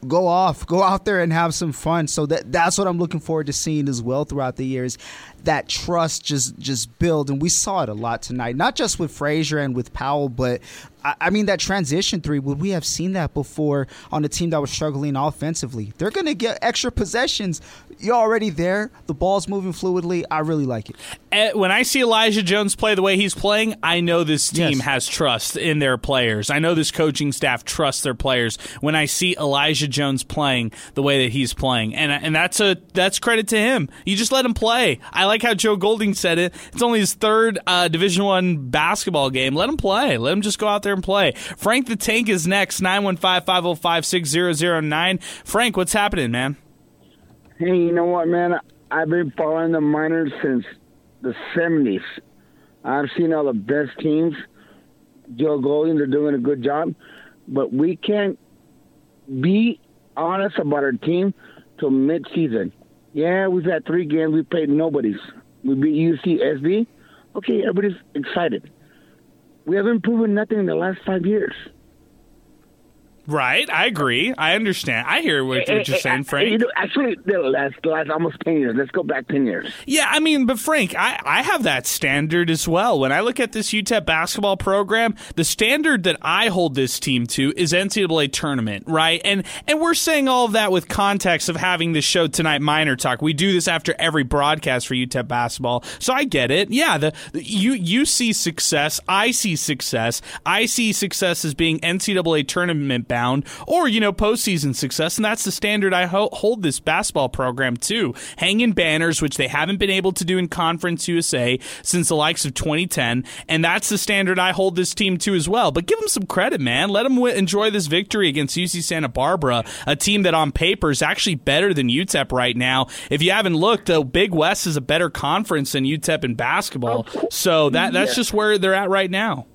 Go off, go out there and have some fun. So that that's what I'm looking forward to seeing as well throughout the years. That trust just just build, and we saw it a lot tonight. Not just with Frazier and with Powell, but I, I mean that transition three. Would we have seen that before on a team that was struggling offensively? They're going to get extra possessions. You're already there. The ball's moving fluidly. I really like it. Eh, When I see Elijah Jones play the way he's playing, I know this team Yes. has trust in their players. I know this coaching staff trusts their players when I see Elijah Jones playing the way that he's playing, and and that's a that's credit to him. You just let him play. I like how Joe Golding said it. It's only his third uh, Division One basketball game. Let him play. Let him just go out there and play. Frank the Tank is next. 915-505-6009. Frank, what's happening, man? Hey, you know what, man? I've been following the Miners since the 70s. I've seen all the best teams. Joe Golding, they're doing a good job. But we can't be honest about our team till mid-season. Yeah, we've had three games. We played nobody's. We beat UCSB. Okay, everybody's excited. We haven't proven nothing in the last five years. Right, I agree. I understand. I hear what, Eh, what you're eh, saying, eh, Frank. you know, actually, the last, the last almost 10 years. Let's go back 10 years. Yeah, I mean, but Frank, I, I have that standard as well. When I look at this UTEP basketball program, the standard that I hold this team to is NCAA tournament, right? And and we're saying all of that with context of having this show tonight, Miner Talk. We do this after every broadcast for UTEP basketball, so I get it. Yeah, the, the you you see success, I see success. I see success as being NCAA tournament bound, or you know postseason success, and that's the standard I ho- hold this basketball program to. Hanging banners, which they haven't been able to do in Conference USA since the likes of 2010, and that's the standard I hold this team to as well. But give them some credit, man. Let them w- enjoy this victory against UC Santa Barbara, a team that on paper is actually better than UTEP right now. If you haven't looked, the Big West is a better conference than UTEP in basketball, oh, so that that's Yeah. just where they're at right now.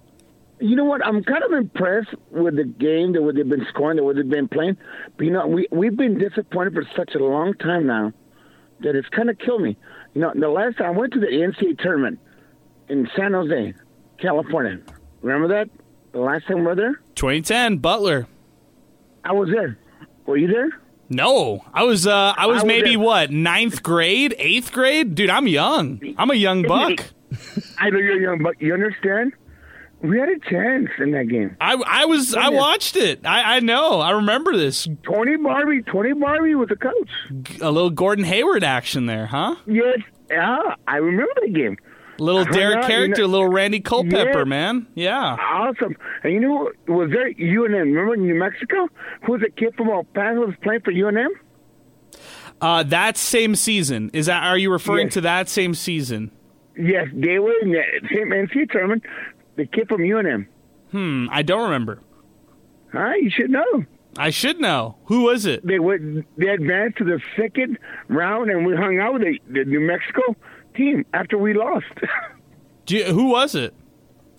You know what? I'm kind of impressed with the game, the way they've been scoring, the way they've been playing. But you know, we we've been disappointed for such a long time now that it's kind of killed me. You know, the last time I went to the NCAA tournament in San Jose, California. Remember that? The last time we were there, 2010, Butler. I was there. Were you there? No, I was. Uh, I was, I was maybe there. what ninth grade, eighth grade. Dude, I'm young. I'm a young buck. I know you're a young, but you understand? We had a chance in that game. I, I was. I watched it. I, I know. I remember this. Tony Barbee. Tony Barbee was the coach. A little Gordon Hayward action there, huh? Yes. Yeah, I remember the game. Little Derrick out, you Caracter, know- little Randy Culpepper, Yeah. man. Yeah. Awesome. And you know, was there UNM? Remember New Mexico? Who was a kid from El Paso was playing for UNM? Uh, that same season is that? Are you referring Yes. to that same season? Yes, they were in the same NC tournament. The kid from UNM. Hmm. I don't remember. Huh? You should know. I should know. Who was it? They went. They advanced to the second round, and we hung out with the, the New Mexico team after we lost. Do you, who was it?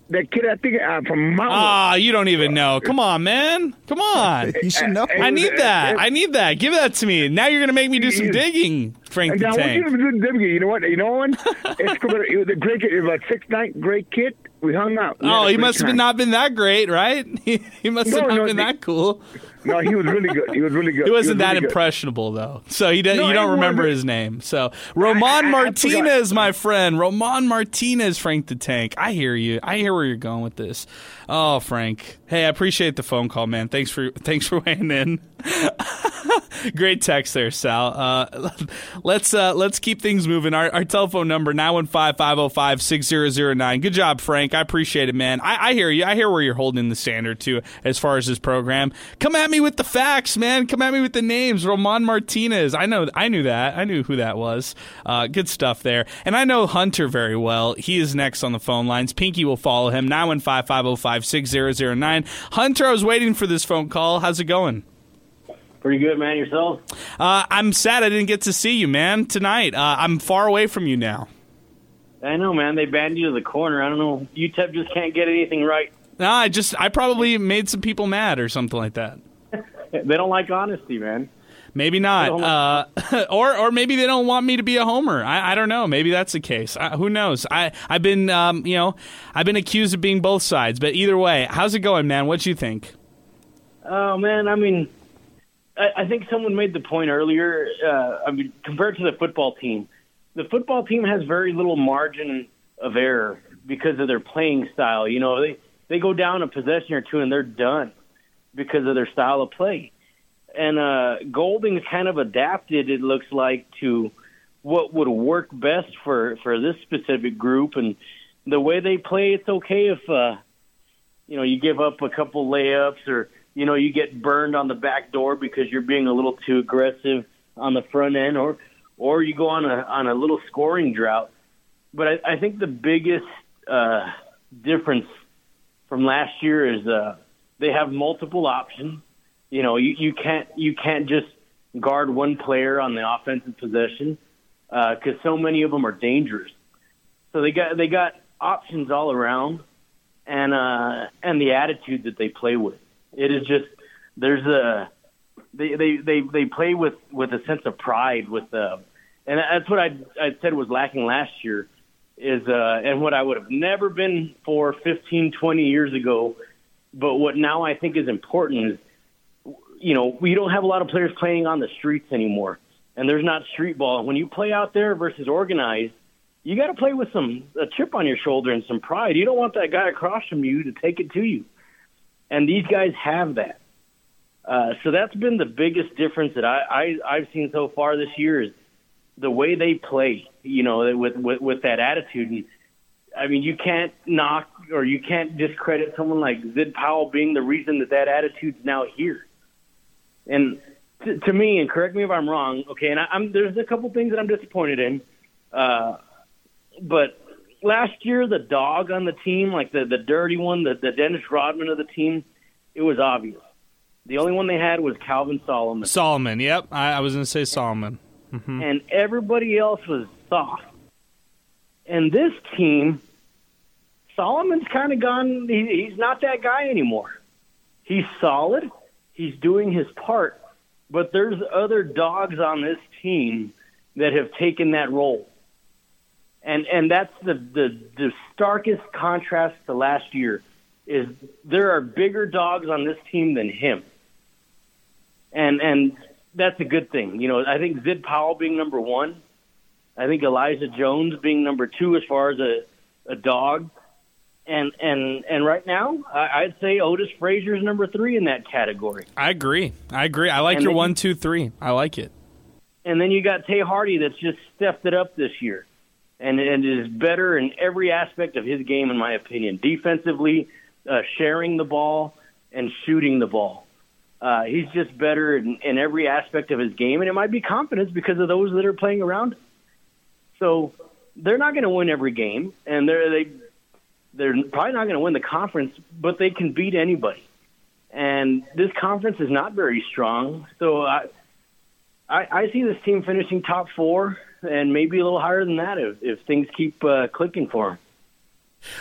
That kid, I think, uh, from Mount. Ah, you don't even know. Come on, man. Come on. You should know. I need that. I need that. Give that to me. Now you're gonna make me do some digging, Frank And the I want you Tank. to do them. You know what? You know what? Escobar, he was a great kid. He was a six nine great kid. We hung out. We Oh, he great must have time. not been that great, right? He, he must have not no, been the- that cool. No, he was really good. He was really good. He wasn't was that really good. impressionable though, so he does, No, you don't remember wasn't. his name. So Roman I Martinez, my friend, Roman Martinez, Frank the Tank. I hear you. I hear where you're going with this. Oh, Frank. Hey, I appreciate the phone call, man. Thanks for thanks for weighing in. Great text there, Sal. Uh, let's uh, let's keep things moving. Our, our telephone number 915-505-6009. Good job, Frank. I appreciate it, man. I, I hear you. I hear where you're holding the standard too as far as this program. Come at me with the facts, man. Come at me with the names. Roman Martinez. I know. I knew that. I knew who that was. Uh, good stuff there. And I know Hunter very well. He is next on the phone lines. Pinky will follow him. 915-505-6009. Hunter, I was waiting for this phone call. How's it going? Pretty good, man. Yourself? Uh, I'm sad I didn't get to see you, man, tonight. Uh, I'm far away from you now. I know, man. They banned you to the corner. I don't know. UTEP just can't get anything right. No, I just I probably made some people mad or something like that. They don't like honesty, man. Maybe not, uh, or or maybe they don't want me to be a homer. I, I don't know. Maybe that's the case. Uh, who knows? I I've been um, you know I've been accused of being both sides, but either way, how's it going, man? What do you think? Oh man, I mean, I, I think someone made the point earlier. Uh, I mean, compared to the football team, the football team has very little margin of error because of their playing style. You know, they they go down a possession or two and they're done because of their style of play. And uh, Golding's kind of adapted. It looks like to what would work best for for this specific group and the way they play. It's okay if uh, you know you give up a couple layups or you know you get burned on the back door because you're being a little too aggressive on the front end, or or you go on a on a little scoring drought. But I, I think the biggest uh, difference from last year is uh, they have multiple options. You know, you, you can't you can't just guard one player on the offensive possession because uh, so many of them are dangerous. So they got they got options all around, and uh, and the attitude that they play with. It is just there's a they they they, they play with with a sense of pride with uh, and that's what I I said was lacking last year is uh, and what I would have never been for 15 20 years ago, but what now I think is important is you know we don't have a lot of players playing on the streets anymore, and there's not street ball. When you play out there versus organized, you got to play with some a chip on your shoulder and some pride. You don't want that guy across from you to take it to you, and these guys have that. Uh, so that's been the biggest difference that I, I I've seen so far this year is the way they play. You know, with with, with that attitude. And, I mean, you can't knock or you can't discredit someone like Zid Powell being the reason that that attitude's now here. And to, to me, and correct me if I'm wrong, okay, and I, I'm there's a couple things that I'm disappointed in. Uh, but last year, the dog on the team, like the the dirty one, the, the Dennis Rodman of the team, it was obvious. The only one they had was Calvin Solomon. Solomon, yep. I, I was going to say Solomon. Mm-hmm. And everybody else was soft. And this team, Solomon's kind of gone, he, he's not that guy anymore. He's solid, he's doing his part, but there's other dogs on this team that have taken that role and and that's the the, the starkest contrast to last year is there are bigger dogs on this team than him, and and that's a good thing. You know, I think Zid Powell being number one, I think Elijah Jones being number two as far as a a dog, and and and right now I'd say Otis Frazier's number three in that category. I agree. I agree. I like And your then- one, two, three. I like it. And then you got Tae Hardy that's just stepped it up this year and, and is better in every aspect of his game, in my opinion. Defensively, uh, sharing the ball, and shooting the ball. Uh, he's just better in, in every aspect of his game, and it might be confidence because of those that are playing around him. So they're not going to win every game, and they're they they're probably not going to win the conference, but they can beat anybody. And this conference is not very strong, so I I, I see this team finishing top four and maybe a little higher than that if, if things keep uh, clicking for them.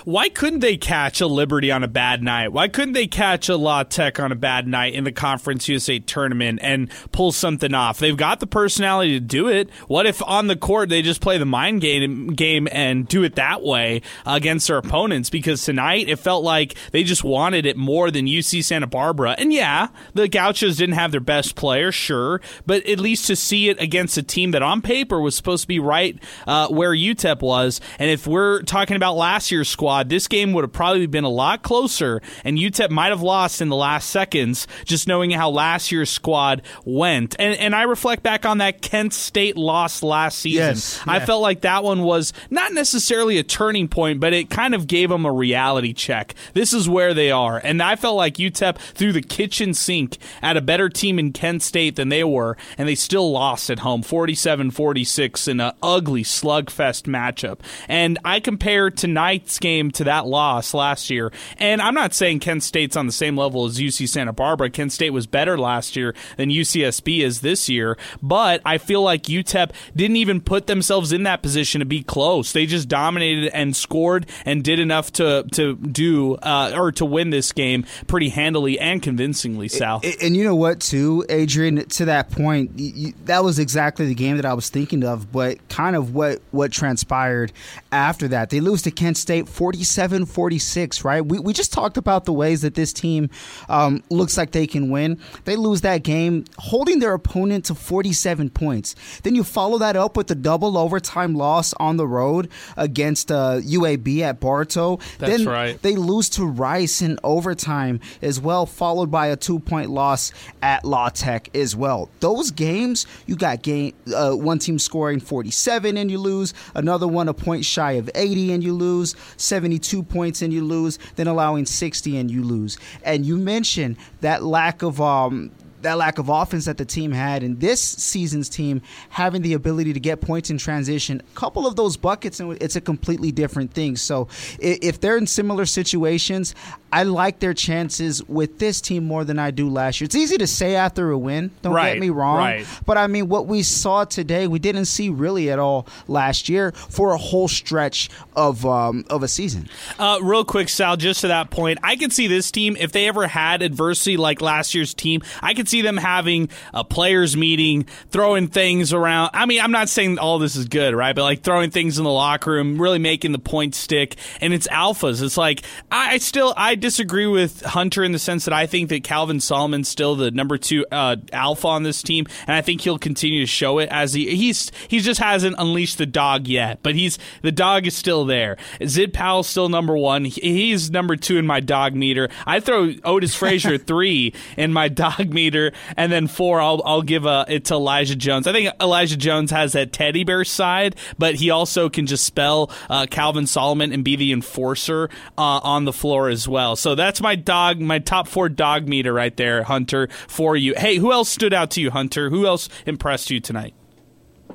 Why couldn't they catch a Liberty on a bad night? Why couldn't they catch a La Tech on a bad night in the Conference USA tournament and pull something off? They've got the personality to do it. What if on the court they just play the mind game game and do it that way against their opponents? Because tonight it felt like they just wanted it more than UC Santa Barbara. And yeah, the Gauchos didn't have their best player, sure, but at least to see it against a team that on paper was supposed to be right uh, where UTEP was. And if we're talking about last year's squad, this game would have probably been a lot closer, and UTEP might have lost in the last seconds, just knowing how last year's squad went. And and I reflect back on that Kent State loss last season. Yes, I felt like that one was not necessarily a turning point, but it kind of gave them a reality check. This is where they are, and I felt like UTEP threw the kitchen sink at a better team in Kent State than they were, and they still lost at home, 47-46 in an ugly slugfest matchup. And I compare tonight's game to that loss last year, and I'm not saying Kent State's on the same level as UC Santa Barbara. Kent State was better last year than UCSB is this year, but I feel like UTEP didn't even put themselves in that position to be close. They just dominated and scored and did enough to to do uh, or to win this game pretty handily and convincingly. Sal. And, and you know what, too, Adrian. To that point, you, that was exactly the game that I was thinking of. But kind of what what transpired after that, they lose to Kent State 47 46, right? We, we just talked about the ways that this team um, looks like they can win. They lose that game holding their opponent to 47 points. Then you follow that up with a double overtime loss on the road against uh, UAB at Bartow. That's then right. they lose to Rice in overtime as well, followed by a two point loss at La Tech as well. Those games, you got game uh, one team scoring 47 and you lose, another one a point shy of 80 and you lose, 72 points and you lose, then allowing 60 and you lose. And you mentioned that lack of um, that lack of offense that the team had and this season's team having the ability to get points in transition a couple of those buckets and it's a completely different thing. So if they're in similar situations i like their chances with this team more than i do last year. It's easy to say after a win don't Right, get me wrong right. but i mean what we saw today we didn't see really at all last year for a whole stretch of um, of a season. Uh, real quick, Sal, just to that point, I could see this team, if they ever had adversity like last year's team, I could see them having a players' meeting, throwing things around. I mean, I'm not saying all this is good, right? But like throwing things in the locker room, really making the point stick. And it's alphas. It's like, I I still, I disagree with Hunter in the sense that I think that Calvin Solomon's still the number two uh, alpha on this team. And I think he'll continue to show it as he, he's, he just hasn't unleashed the dog yet, but he's, the dog is still there. Zid Powell's still number one. He- He's number two in my dog meter. I throw Otis Frazier three in my dog meter, and then four I'll I'll give uh, it to Elijah Jones. I think Elijah Jones has that teddy bear side, but he also can just spell uh, Calvin Solomon and be the enforcer uh, on the floor as well. So that's my dog, my top four dog meter right there, Hunter, for you. Hey, who else stood out to you, Hunter? Who else impressed you tonight?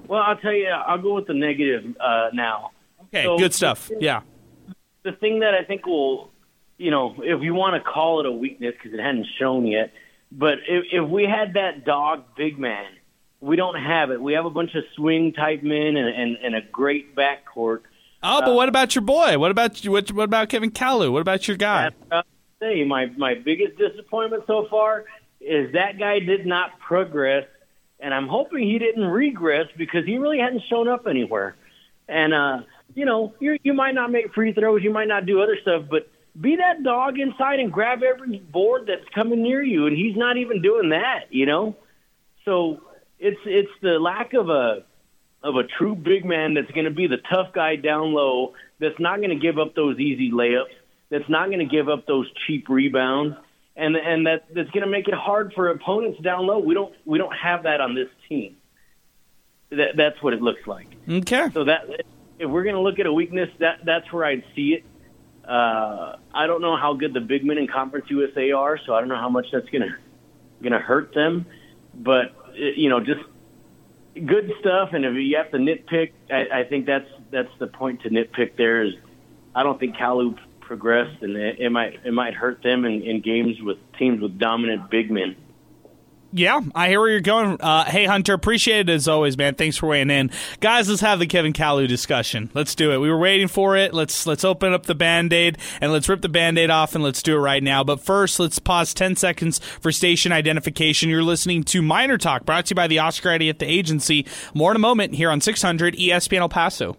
Well, I'll tell you, I'll go with the negative uh, now. Okay, So- good stuff. Yeah. the thing that I think will, you know, if you want to call it a weakness because it hadn't shown yet, but if, if we had that dog big man, we don't have it. We have a bunch of swing type men and, and, and a great backcourt. Oh, but what about your boy? What about you? What, what about Kevin Kalu? What about your guy? Say my my biggest disappointment so far is that guy did not progress, and I'm hoping he didn't regress because he really hadn't shown up anywhere. And uh, you know, you you might not make free throws, you might not do other stuff, but be that dog inside and grab every board that's coming near you, and he's not even doing that. You know, so it's it's the lack of a of a true big man that's going to be the tough guy down low, that's not going to give up those easy layups, that's not going to give up those cheap rebounds, and and that that's going to make it hard for opponents down low. We don't we don't have that on this team. That that's what it looks like. Okay. So that if we're going to look at a weakness, that that's where I'd see it. Uh, I don't know how good the big men in Conference USA are, so I don't know how much that's going to hurt them. But you know, just good stuff. And if you have to nitpick, I, I think that's that's the point to nitpick. There is, I don't think Kalu progressed, and it, it might it might hurt them in, in games with teams with dominant big men. Yeah, I hear where you're going. Uh, hey, Hunter, appreciate it as always, man. Thanks for weighing in, guys. Let's have the Kevin Kalu discussion. Let's do it. We were waiting for it. Let's let's open up the band aid and let's rip the band aid off and let's do it right now. But first, let's pause ten seconds for station identification. You're listening to Miner Talk, brought to you by the Oscar at the agency. More in a moment here on 600 ESPN El Paso.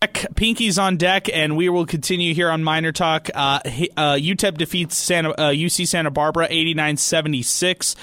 Deck, Pinky's on deck, and we will continue here on Miner Talk. Uh, he- uh, UTEP defeats Santa, uh, UC Santa Barbara 89 76.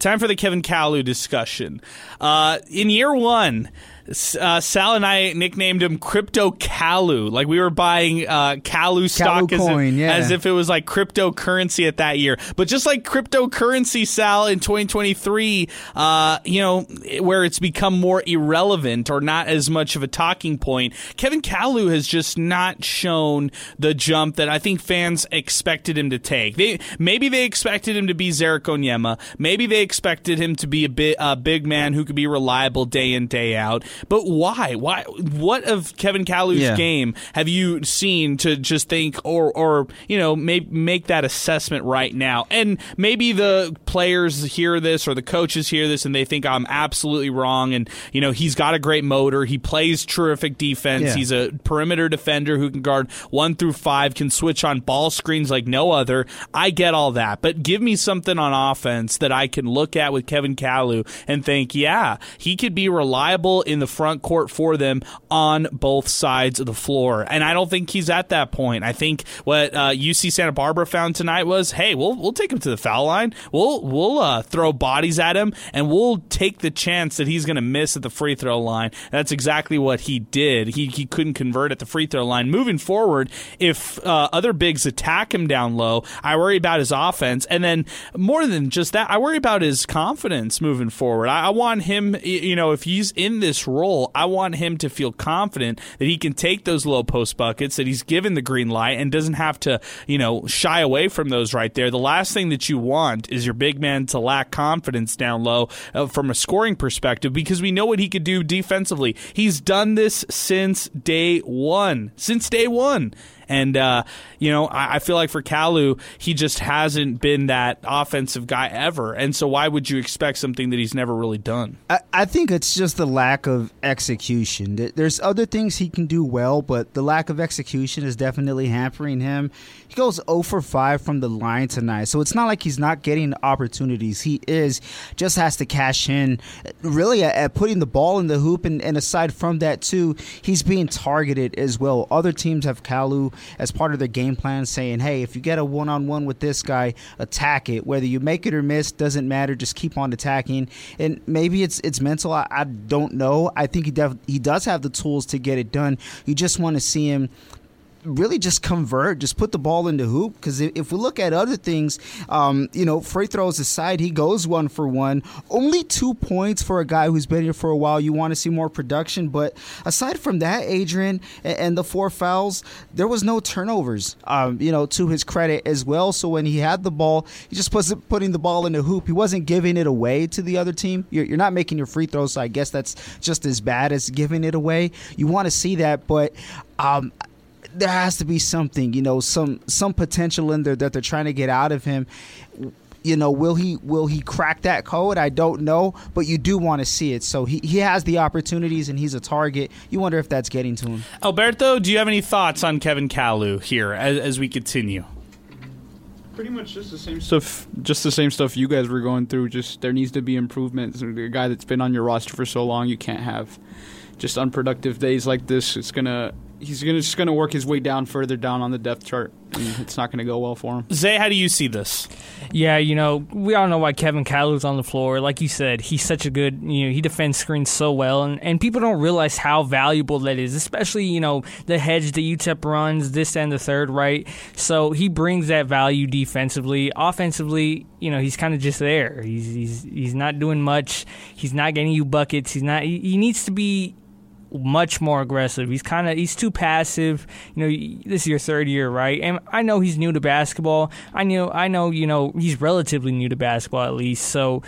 Time for the Kevin Kalu discussion. Uh, in year one, uh, Sal and I nicknamed him Crypto Kalu. Like we were buying uh, Kalu stock as, coin, if, yeah. as if it was like cryptocurrency at that year. But just like cryptocurrency, Sal, in 2023, uh, you know, where it's become more irrelevant or not as much of a talking point, Kevin Kalu has just not shown the jump that I think fans expected him to take. They maybe they expected him to be Zarek Onyema. Maybe they expected him to be a bit a big man who could be reliable day in day out. But why? Why? What of Kevin Kalu's Yeah. game have you seen to just think or or you know make make that assessment right now? And maybe the players hear this or the coaches hear this and they think I'm absolutely wrong. And you know he's got a great motor. He plays terrific defense. Yeah. He's a perimeter defender who can guard one through five, can switch on ball screens like no other. I get all that, but give me something on offense that I can look at with Kevin Kalu and think, yeah, he could be reliable in the front court for them on both sides of the floor. And I don't think he's at that point. I think what uh, UC Santa Barbara found tonight was, hey, we'll we'll take him to the foul line. We'll we'll uh, throw bodies at him, and we'll take the chance that he's going to miss at the free throw line. That's exactly what he did. He he couldn't convert at the free throw line. Moving forward, if uh, other bigs attack him down low, I worry about his offense, and then more than just that, I worry about his confidence moving forward. I, I want him, you know, if he's in this role, I want him to feel confident that he can take those low post buckets, that he's given the green light, and doesn't have to, you know, shy away from those right there. The last thing that you want is your big man to lack confidence down low uh, from a scoring perspective because we know what he could do defensively. He's done this since day one. Since day one. And uh, you know, I, I feel like for Kalu, he just hasn't been that offensive guy ever. And so, why would you expect something that he's never really done? I, I think it's just the lack of execution. There's other things he can do well, but the lack of execution is definitely hampering him. He goes 0 for 5 from the line tonight, so it's not like he's not getting opportunities. He is, just has to cash in really at, at putting the ball in the hoop. And, and aside from that, too, he's being targeted as well. Other teams have Kalu as part of their game plan saying, hey, if you get a one on one with this guy, attack it. Whether you make it or miss, doesn't matter. Just keep on attacking. And maybe it's it's mental. I, I don't know. I think he def- he does have the tools to get it done. You just want to see him really just convert, just put the ball in the hoop. Because if we look at other things, um, you know, free throws aside, he goes one for one. Only two points for a guy who's been here for a while. You want to see more production, but aside from that, Adrian and, the four fouls, there was no turnovers. Um, you know, to his credit as well. So when he had the ball, he just wasn't putting the ball in the hoop. He wasn't giving it away to the other team. You're, you're not making your free throws, so I guess that's just as bad as giving it away. You want to see that, but. Um, there has to be something, you know, some some potential in there that they're trying to get out of him. You know, will he will he crack that code? I don't know, but you do want to see it. So he, he has the opportunities and he's a target. You wonder if that's getting to him. Alberto, do you have any thoughts on Kevin Kalu here as, as we continue? Pretty much just the same stuff. Just the same stuff you guys were going through. Just there needs to be improvement. A guy that's been on your roster for so long, you can't have just unproductive days like this. It's gonna. He's gonna just gonna work his way down further down on the depth chart, and it's not gonna go well for him. Zay, how do you see this? Yeah, you know, we all know why Kevin Kalu's on the floor. Like you said, he's such a good, you know, he defends screens so well, and, and people don't realize how valuable that is, especially, you know, the hedge that UTEP runs, this and the third, right? So he brings that value defensively. Offensively, you know, he's kind of just there. He's, he's, he's not doing much. He's not getting you buckets. He's not, he, he needs to be much more aggressive. He's kind of he's too passive. You know, this is your third year, right? And I know he's new to basketball. I know I know you know he's relatively new to basketball at least. So.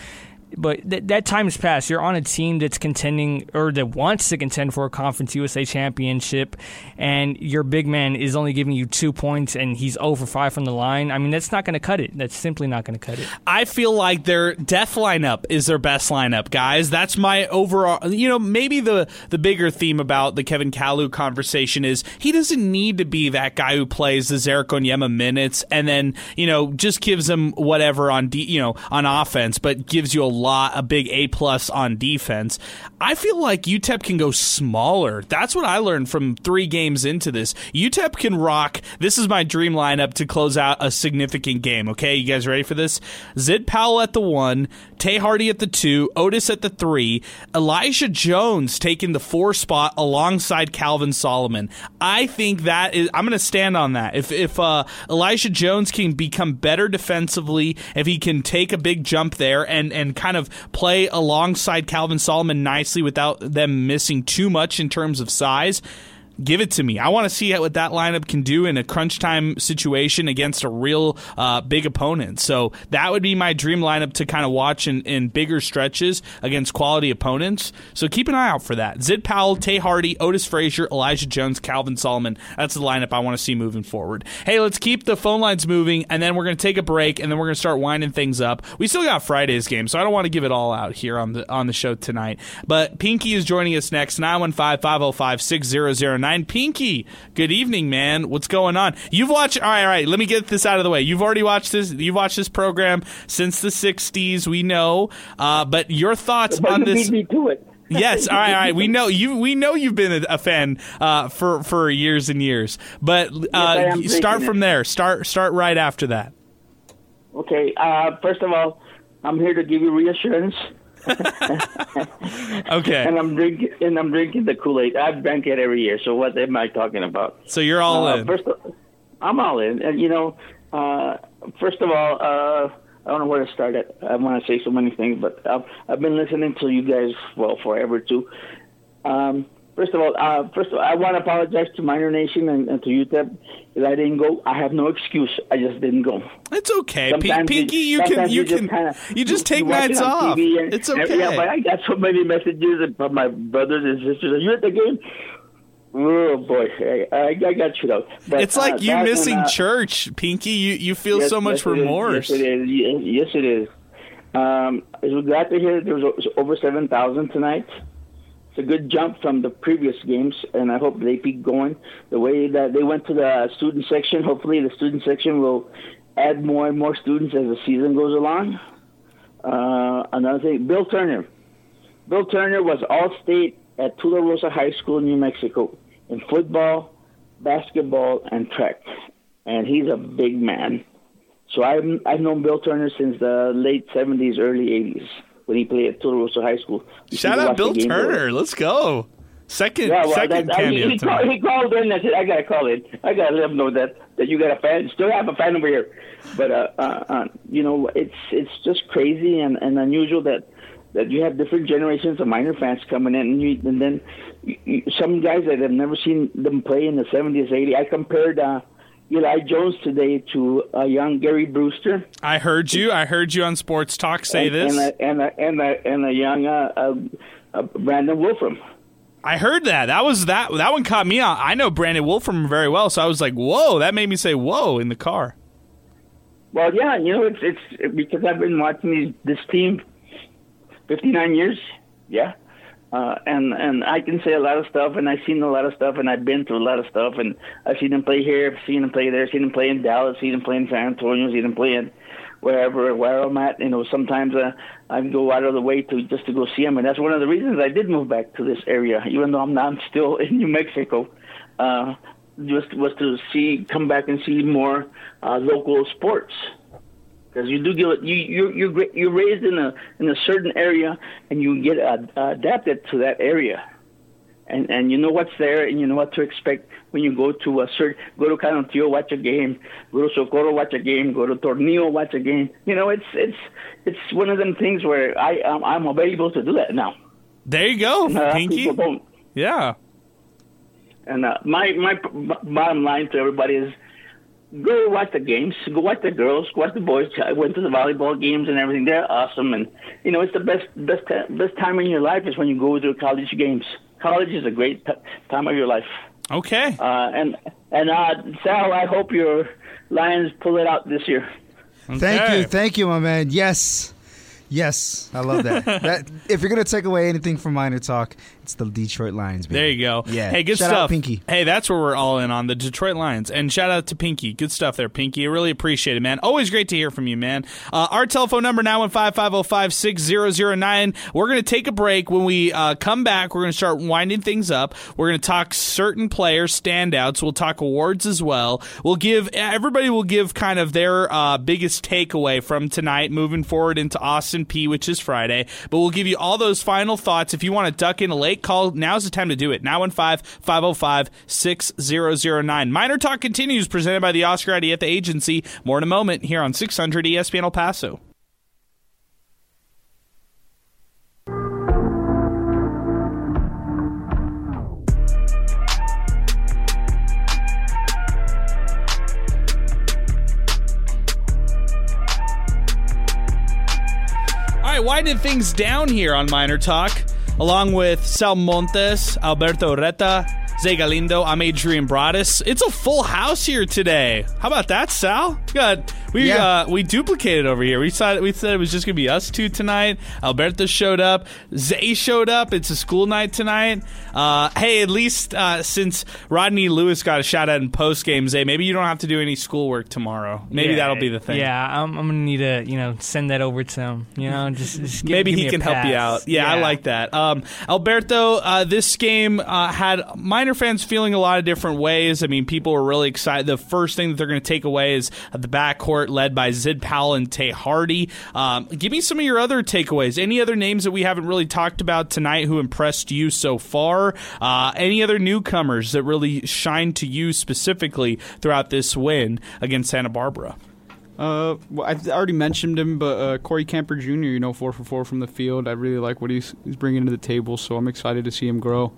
But th- that time has passed. You're on a team that's contending or that wants to contend for a Conference USA championship, and your big man is only giving you two points, and he's oh over five from the line. I mean, that's not going to cut it. That's simply not going to cut it. I feel like their death lineup is their best lineup, guys. That's my overall. You know, maybe the the bigger theme about the Kevin Kalu conversation is he doesn't need to be that guy who plays the Zarek Onyema minutes and then you know just gives him whatever on de- you know on offense, but gives you a lot a big A plus on defense. I feel like UTEP can go smaller. That's what I learned from three games into this. UTEP can rock. This is my dream lineup to close out a significant game. Okay, you guys ready for this? Zid Powell at the one, Tae Hardy at the two, Otis at the three, Elijah Jones taking the four spot alongside Calvin Solomon. I think that is. I'm going to stand on that. If if uh, Elijah Jones can become better defensively, if he can take a big jump there and and kind of play alongside Calvin Solomon nicely without them missing too much in terms of size Give it to me. I want to see what that lineup can do in a crunch time situation against a real uh, big opponent. So that would be my dream lineup to kind of watch in, in bigger stretches against quality opponents. So keep an eye out for that. Zid Powell, Tae Hardy, Otis Frazier, Elijah Jones, Calvin Solomon. That's the lineup I want to see moving forward. Hey, let's keep the phone lines moving, and then we're going to take a break, and then we're going to start winding things up. We still got Friday's game, so I don't want to give it all out here on the on the show tonight. But Pinky is joining us next 915 505 6009. Pinky, good evening, man. What's going on? You've watched. All right, all right. Let me get this out of the way. You've already watched this. You've watched this program since the '60s. We know. Uh, but your thoughts But on you this? beat me to it. yes, all right, all right. We know you. We know you've been a, fan uh, for for years and years. But uh, am start from it. there. Start start right after that. Okay. Uh, first of all, I'm here to give you reassurance. Okay. And I'm drinking and I'm drinking the Kool Aid. I've drank it every year. So what am I talking about? So you're all Uh, in. First, of, I'm all in. And you know, uh, first of all, uh, I don't know where to start. At. I want to say so many things, but I've, I've been listening to you guys well forever too. Um, first of all, uh, first of all, I want to apologize to Miner Nation and, and to UTEP that I didn't go. I have no excuse. I just didn't go. It's okay, P- Pinky. You can sometimes you just can kinda, you just take nights off. And- It's and- okay. Yeah, but I got so many messages from my brothers and sisters. Are you at the game? Oh boy, I, I, I got you though. But, it's like uh, you and, missing uh, church, Pinky. You you feel yes, so much yes, it is. remorse. Yes, it is. Yes, it is. Um, glad to hear there was over seven thousand tonight. It's a good jump from the previous games, and I hope they keep going the way that they went to the student section. Hopefully, the student section will add more and more students as the season goes along. Uh, another thing, Bill Turner. Bill Turner was all state at Tularosa High School, in New Mexico, in football, basketball, and track. And he's a big man. So I've, I've known Bill Turner since the late 70s, early 80s when he played at Tularosa High School. You Shout out Bill Turner. Let's go. Second Yeah, well, second that, I, cameo he, called, he called in and said, I got to call in. I got to let him know that, that you got a fan. Still have a fan over here. But, uh, uh, uh, you know, it's it's just crazy and, and unusual that, that you have different generations of miner fans coming in. And, you, and then you, you, some guys that have never seen them play in the 70s, 80s. I compared uh, Eli Jones today to a young Gary Brewster. I heard you. I heard you on Sports Talk say and, this. And a, and a, and a, and a young uh, uh, uh, Brandon Wolfram. I heard that. That was that. That one caught me out. I know Brandon Wolfram very well, so I was like, "Whoa!" That made me say, "Whoa!" in the car. Well, yeah, you know, it's it's because I've been watching these, this team 59 years, yeah, uh, and and I can say a lot of stuff, and I've seen a lot of stuff, and I've been through a lot of stuff, and I've seen them play here, seen them play there, seen them play in Dallas, seen them play in San Antonio, seen them play in wherever where I'm at. You know, sometimes uh, I go out of the way to just to go see them, and that's one of the reasons I did move back to this area, even though I'm not I'm still in New Mexico. Uh, just was to see come back and see more uh, local sports because you do get you you you're you're raised in a in a certain area and you get uh, adapted to that area and and you know what's there and you know what to expect when you go to a certain go to Canutillo watch a game go to Socorro watch a game go to Tornillo watch a game you know it's it's it's one of them things where I I'm, I'm available to do that now There you go, uh, Pinky. Yeah. And uh, my my b- bottom line to everybody is go watch the games, go watch the girls, go watch the boys. I went to the volleyball games and everything. They're awesome, and you know it's the best best best time in your life is when you go to college games. College is a great t- time of your life. Okay. Uh, and and uh, Sal, I hope your Lions pull it out this year. Thank you, thank you, my man. Yes, yes, I love that. that if you're gonna take away anything from Miner Talk, it's the Detroit Lions. Baby. There you go. Yeah. Hey, good Shout stuff. Pinky. Hey, that's where we're all in on the Detroit Lions. And shout out to Pinky. Good stuff there, Pinky. I really appreciate it, man. Always great to hear from you, man. Uh, our telephone number, 915-505-6009. We're going to take a break. When we uh, come back, we're going to start winding things up. We're going to talk certain players, standouts. We'll talk awards as well. We'll give, everybody will give kind of their uh, biggest takeaway from tonight moving forward into Austin Peay, which is Friday. But we'll give you all those final thoughts. If you want to duck in a make call. Now's the time to do it. 915 505 6009. Miner Talk continues, presented by the Oscar ID at the agency. More in a moment here on 600 ESPN El Paso. why did things down here on Miner Talk? Along with Sal Montes, Alberto Arieta, Zay Galindo, I'm Adrian Broaddus. It's a full house here today. How about that, Sal? We got we Yeah. uh, we duplicated over here. We said we said it was just gonna be us two tonight. Alberto showed up. Zay showed up. It's a school night tonight. Uh, hey, at least uh, since Rodney Lewis got a shout out in post game, Zay, maybe you don't have to do any schoolwork tomorrow. Maybe Yeah, that'll be the thing. Yeah, I'm, I'm gonna need to, you know, send that over to him. You know, just, just give, Maybe give he can help you out. Yeah, I like that. Um, Alberto, uh, this game uh, had miner fans feeling a lot of different ways. I mean, people are really excited. The first thing that they're going to take away is the backcourt led by Zid Powell and Tae Hardy. Um, give me some of your other takeaways. Any other names that we haven't really talked about tonight who impressed you so far? Uh, any other newcomers that really shined to you specifically throughout this win against Santa Barbara? Uh, well, I already mentioned him, but uh, Corey Camper Jr. You know, four for four from the field. I really like what he's he's bringing to the table, so I'm excited to see him grow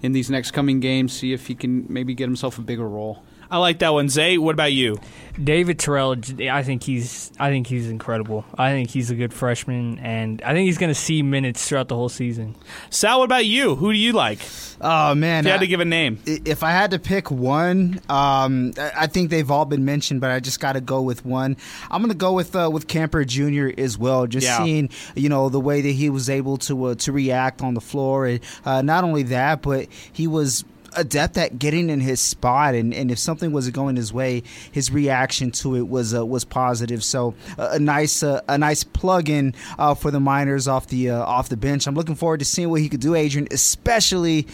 in these next coming games. See if he can maybe get himself a bigger role. I like that one. Zay, what about you? David Terrell, I think he's, I think he's incredible. I think he's a good freshman, and I think he's going to see minutes throughout the whole season. Sal, what about you? Who do you like? Oh man, If you had I- to give a name. If I had to pick one, um, I I think they've all been mentioned, but I just got to go with one. I'm going to go with uh, with Camper Jr. as well. Just Yeah. seeing, you know, the way that he was able to uh, to react on the floor, and uh, not only that, but he was adept at getting in his spot and, and if something wasn't going his way his reaction to it was uh, was positive. So uh, a nice uh, a nice plug in uh, for the miners off the uh, off the bench. I'm looking forward to seeing what he could do Adrian especially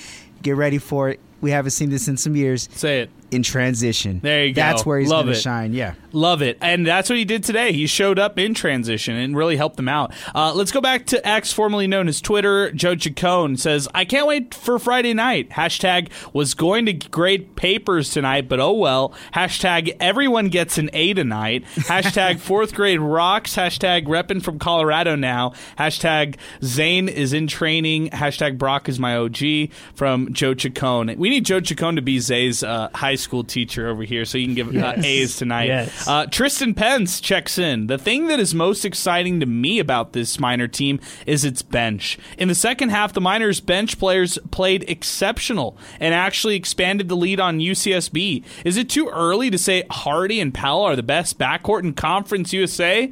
get ready for it. We haven't seen this in some years. Say it in transition There you go. that's where he's Love going to shine yeah Love it. And that's what he did today. He showed up in transition and really helped them out. Uh, let's go back to X, formerly known as Twitter. Joe Chacon says, I can't wait for Friday night. Hashtag was going to grade papers tonight, but oh well. Hashtag everyone gets an A tonight. Hashtag fourth grade rocks. Hashtag reppin' from Colorado now. Hashtag Zane is in training. Hashtag Brock is my OG from Joe Chacon. We need Joe Chacon to be Zay's uh, high school teacher over here so you can give uh, A's tonight. Yes. Uh, Tristan Pence checks in. The thing that is most exciting to me about this miner team is its bench. In the second half, the Miners bench players played exceptional and actually expanded the lead on UCSB. Is it too early to say Hardy and Powell are the best backcourt in Conference USA?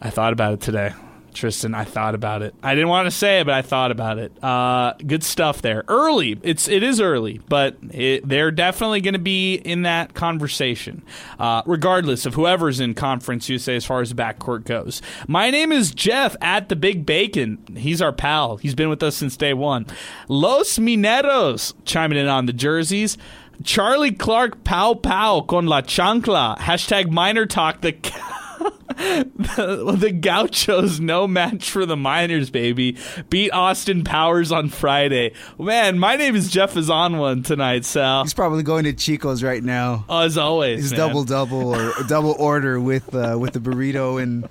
I thought about it today. Tristan, I thought about it. I didn't want to say it, but I thought about it. Uh, good stuff there. Early, it's it is early, but it, they're definitely going to be in that conversation, uh, regardless of whoever's in Conference USA as far as the backcourt goes. My name is Jeff at the Big Bacon. He's our pal. He's been with us since day one. Los Mineros chiming in on the jerseys. Charlie Clark Pow Pow con la chancla. Hashtag Miner Talk. The the, the Gauchos no match for the Miners, baby. Beat Austin Powers on Friday. Man, my name is Jeff is on one tonight, Sal. he's probably going to Chico's right now Oh, as always, his man. double double or double order with uh, with the burrito and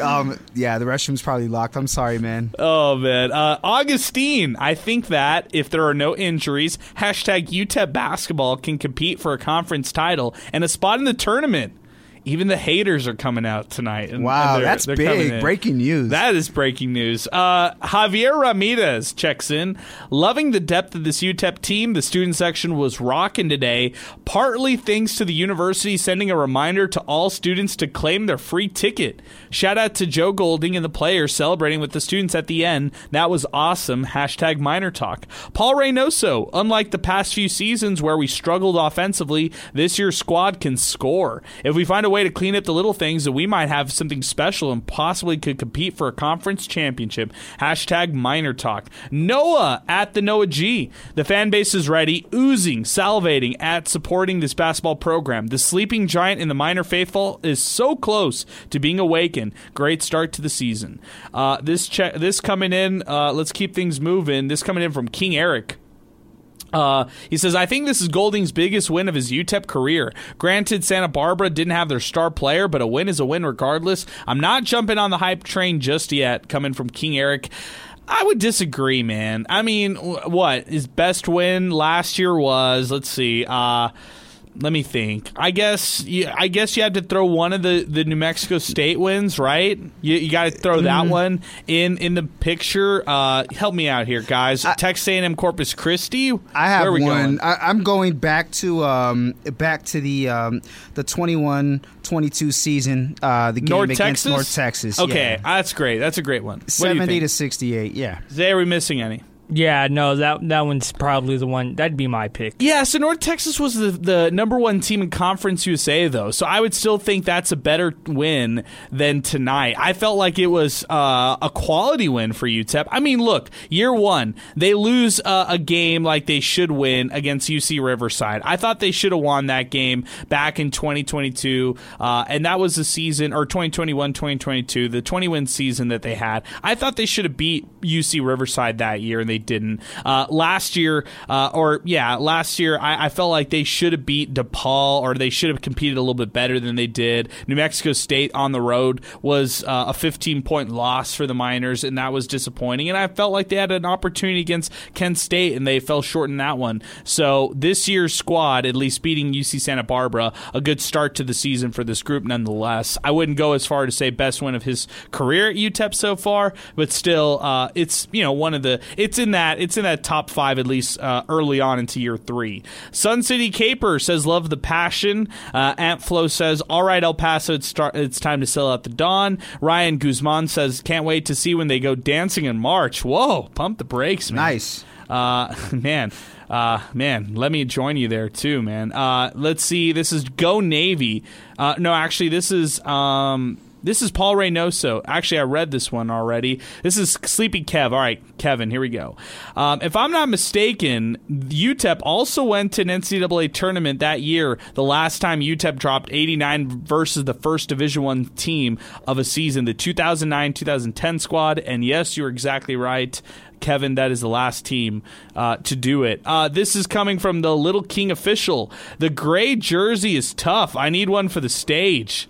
um yeah the restroom's probably locked I'm sorry man Oh man, uh, Augustine. I think that if there are no injuries, hashtag UTEP basketball can compete for a conference title and a spot in the tournament. Even the haters are coming out tonight. and- Wow, and they're- that's they're big. Breaking news. That is breaking news. Uh, Javier Ramirez checks in. Loving the depth of this UTEP team. The student section was rocking today, partly thanks to the university sending a reminder to all students to claim their free ticket. Shout out to Joe Golding and the players celebrating with the students at the end. That was awesome. Hashtag Miner Talk. Paul Reynoso. Unlike the past few seasons where we struggled offensively, this year's squad can score. If we find a way to clean up the little things, then we might have something special and possibly could compete for a conference championship. Hashtag Miner Talk. Noah at the Noah G. The fan base is ready, oozing, salivating at supporting this basketball program. The sleeping giant in the miner faithful is so close to being Great start to the season. Uh, this che- this coming in. Uh, let's keep things moving. This coming in from King Eric. Uh, he says, I think this is Golding's biggest win of his UTEP career. Granted, Santa Barbara didn't have their star player, but a win is a win regardless. I'm not jumping on the hype train just yet, coming from King Eric. I would disagree, man. I mean, what his best win last year was? Let's see. Uh, let me think. I guess you, I guess you had to throw one of the, the New Mexico State wins, right? You, you got to throw that Mm. one in in the picture. Uh, help me out here, guys. Texas A&M Corpus Christi. I have Where are we one. going? I, I'm going back to um, back to the um, the 21-22 season. Uh, the game North against Texas. North Texas. Okay, yeah. that's great. That's a great one. What seventy to sixty-eight. Yeah. Zay, are we missing any? Yeah, no, that that one's probably the one. That'd be my pick. Yeah, so North Texas was the, the number one team in Conference USA, though. So I would still think that's a better win than tonight. I felt like it was uh, a quality win for UTEP. I mean, look, year one, they lose uh, a game like they should win against UC Riverside. I thought they should have won that game back in 2022, uh, and that was the season, or 2021 2022, the 20 win season that they had. I thought they should have beat UC Riverside that year, and they didn't. Uh, last year, uh, or yeah, last year, I, I felt like they should have beat DePaul, or they should have competed a little bit better than they did. New Mexico State on the road was uh, a 15 point loss for the Miners, and that was disappointing. And I felt like they had an opportunity against Kent State, and they fell short in that one. So this year's squad, at least beating UC Santa Barbara, a good start to the season for this group, nonetheless. I wouldn't go as far to say best win of his career at UTEP so far, but still, uh, it's you know one of the it's in that it's in that top five at least uh, early on into year three. Sun City Caper says love the passion. Uh, Ant Flo says all right El Paso it's start it's time to sell out the Don. Ryan Guzman says can't wait to see when they go dancing in March. Whoa, pump the brakes, man. Nice. Uh, man, uh, man, let me join you there too, man. Uh, let's see. This is Go Navy. Uh, no, actually, this is um, this is Paul Reynoso. Actually, I read this one already. This is Sleepy Kev. All right, Kevin, here we go. Um, if I'm not mistaken, UTEP also went to an NCAA tournament that year. The last time UTEP dropped 89 versus the first Division One team of a season, the 2009-2010 squad. And yes, you're exactly right. Kevin, that is the last team uh, to do it. Uh, this is coming from the Little King official. The gray jersey is tough. I need one for the stage.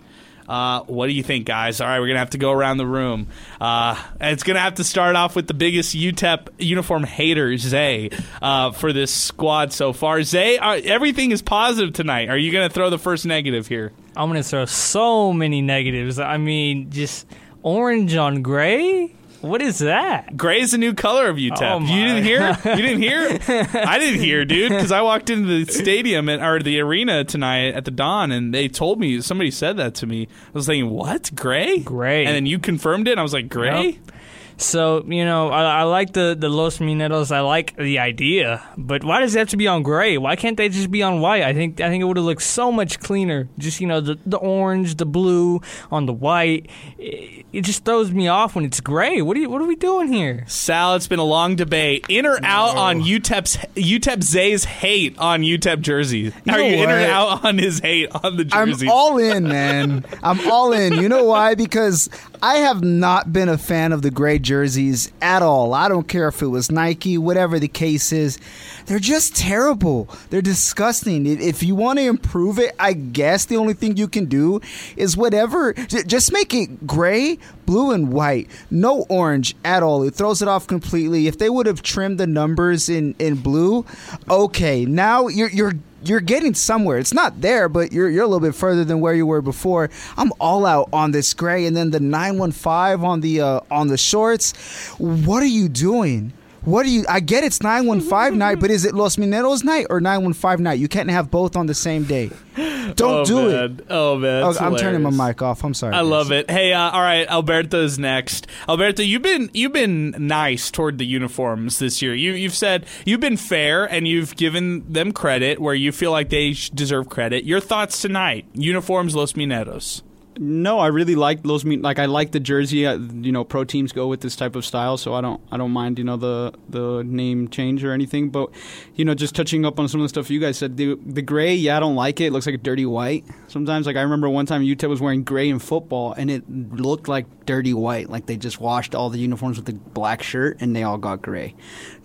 Uh, what do you think, guys? All right, we're gonna have to go around the room. Uh, it's gonna have to start off with the biggest UTEP uniform hater, Zay, uh, for this squad so far. Zay, uh, everything is positive tonight. Are you gonna throw the first negative here? I'm gonna throw so many negatives. I mean, just orange on gray. What is that? Gray is the new color of UTEP. Oh, you didn't hear? You didn't hear? I didn't hear, dude, because I walked into the stadium and, or the arena tonight at the Don, and they told me somebody said that to me. I was thinking, what? Gray? Gray. And then you confirmed it. And I was like, gray. Yep. So you know, I, I like the the Los Mineros. I like the idea, but why does it have to be on gray? Why can't they just be on white? I think I think it would have looked so much cleaner. Just you know, the the orange, the blue on the white. It, it just throws me off when it's gray. What are you, What are we doing here? Sal, it's been a long debate. In or out on UTEP's UTEP Zay's hate on UTEP jerseys? You Are know you in or out on his hate on the jerseys? I'm all in, man. I'm all in. You know why? Because I have not been a fan of the gray jerseys at all. I don't care if it was Nike, whatever the case is. They're just terrible. They're disgusting. If- you want to improve it, I guess the only thing you can do is whatever. Just make it gray, blue, and white. No orange at all. It throws it off completely. If they would have trimmed the numbers in, in blue, okay. Now you're you're you're getting somewhere. It's not there, but you're you're a little bit further than where you were before. I'm all out on this gray, and then the 915 on the uh, on the shorts. What are you doing? What do you? I get it's 915 night, but is it Los Mineros night or 915 night? You can't have both on the same day. Don't Oh, do man. it. Oh man, Oh, I'm turning my mic off. I'm sorry. I guys. love it. Hey, uh, all right, Alberto's next. Alberto, you've been you've been nice toward the uniforms this year. You you've said you've been fair and you've given them credit where you feel like they deserve credit. Your thoughts tonight? Uniforms, Los Mineros. No, I really like those. Like I like the jersey. Uh, you know, pro teams go with this type of style, so I don't I don't mind you know the the name change or anything. But you know, just touching up on some of the stuff you guys said, the the gray, yeah, I don't like it. It looks like a dirty white. Sometimes, like I remember one time UTEP was wearing gray in football, and it looked like dirty white. Like they just washed all the uniforms with a black shirt, and they all got gray.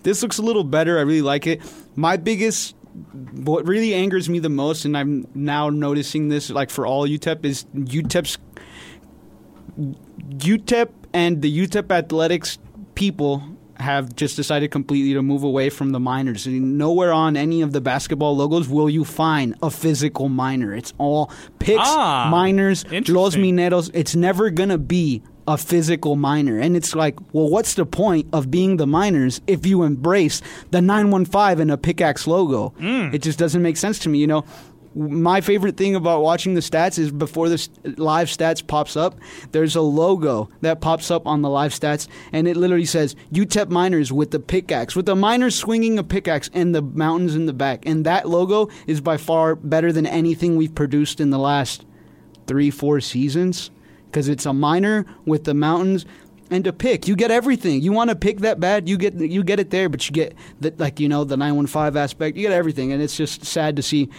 This looks a little better. I really like it. My biggest what really angers me the most, and I'm now noticing this, like for all UTEP, is UTEP's UTEP and the UTEP athletics people have just decided completely to move away from the miners. And nowhere on any of the basketball logos will you find a physical miner. It's all picks, Ah, miners, Los Mineros. It's never going to be a physical miner. And it's like, well, what's the point of being the miners if you embrace the 915 and a pickaxe logo? Mm. It just doesn't make sense to me, you know? My favorite thing about watching the stats is before the live stats pops up, there's a logo that pops up on the live stats, and it literally says UTEP Miners with the pickaxe, with the miners swinging a pickaxe and the mountains in the back. And that logo is by far better than anything we've produced in the last three, four seasons because it's a miner with the mountains and a pick. You get everything. You want to pick that bad, you get you get it there, but you get the, like you know the nine one five aspect. You get everything, and it's just sad to see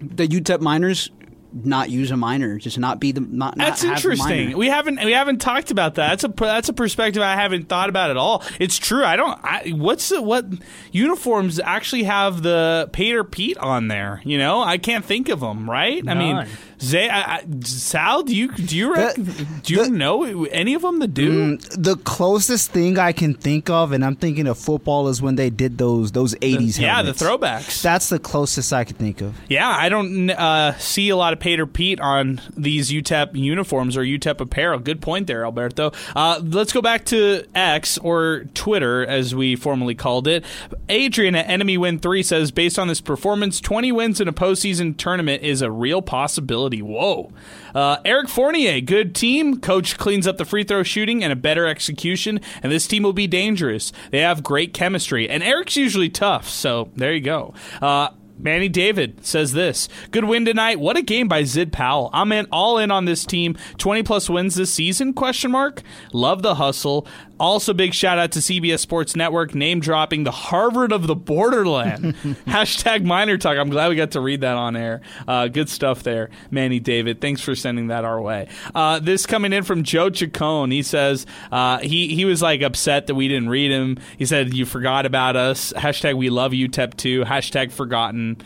the UTEP miners not use a miner, just not be the not. That's not interesting. We haven't we haven't talked about that. That's a that's a perspective I haven't thought about at all. It's true. I don't. I, what's the, what uniforms actually have the Paydirt Pete on there? You know, I can't think of them. Right? I mean, None. Zay, I, I, Sal, do you do you rec- do you know any of them that do? Mm, the closest thing I can think of, and I'm thinking of football, is when they did those those '80s. yeah, the throwbacks. That's the closest I could think of. Yeah, I don't uh, see a lot of Paydirt Pete on these UTEP uniforms or UTEP apparel. Good point there, Alberto. Uh, let's go back to X or Twitter, as we formerly called it. Adrian at Enemy Win 3 says, based on this performance, 20 wins in a postseason tournament is a real possibility. Whoa. Uh, Eric Fournier, good team. Coach cleans up the free throw shooting and a better execution, and this team will be dangerous. They have great chemistry, and Eric's usually tough, so there you go. Uh, Manny David says this: Good win tonight. What a game by Zid Powell. I'm in all in on this team. 20 plus wins this season? Question mark. Love the hustle. Also, big shout out to CBS Sports Network name dropping the Harvard of the Borderland. Hashtag Miner Talk. I'm glad we got to read that on air. Uh, good stuff there, Manny David. Thanks for sending that our way. Uh, this coming in from Joe Chacon. He says uh, he he was like upset that we didn't read him. He said you forgot about us. Hashtag we love you, Tep two. Hashtag forgotten.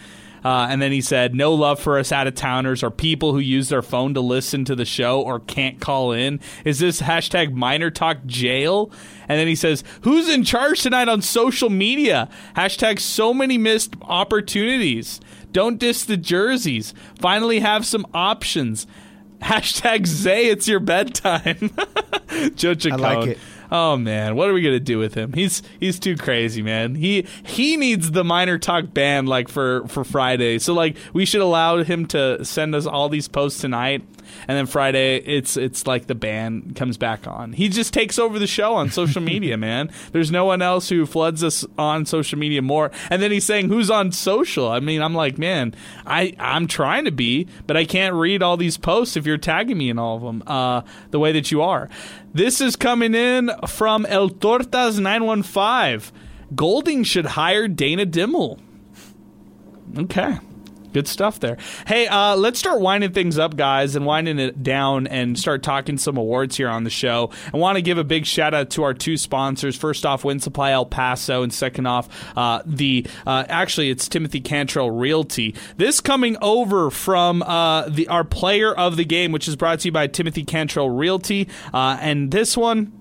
Uh, and then he said, "No love for us out of towners or people who use their phone to listen to the show or can't call in." Is this hashtag Miner Talk jail? And then he says, "Who's in charge tonight on social media?" Hashtag so many missed opportunities. Don't diss the jerseys. Finally have some options. Hashtag Zay, it's your bedtime. Joe Chacon. like it. Oh man, what are we gonna do with him? He's he's too crazy, man. He he needs the Miner Talk ban like for for Friday. So like we should allow him to send us all these posts tonight, and then Friday it's it's like the ban comes back on. He just takes over the show on social media, man. There's no one else who floods us on social media more. And then he's saying who's on social. I mean, I'm like, man, I I'm trying to be, but I can't read all these posts if you're tagging me in all of them uh, the way that you are. This is coming in from El Tortas 915. Golding should hire Dana Dimel. Okay. Good stuff there. Hey, uh, let's start winding things up, guys, and winding it down and start talking some awards here on the show. I want to give a big shout out to our two sponsors. First off, Winsupply El Paso, and second off, uh, the uh, actually it's Timothy Cantrell Realty. This coming over from uh, the our player of the game, which is brought to you by Timothy Cantrell Realty, uh, and this one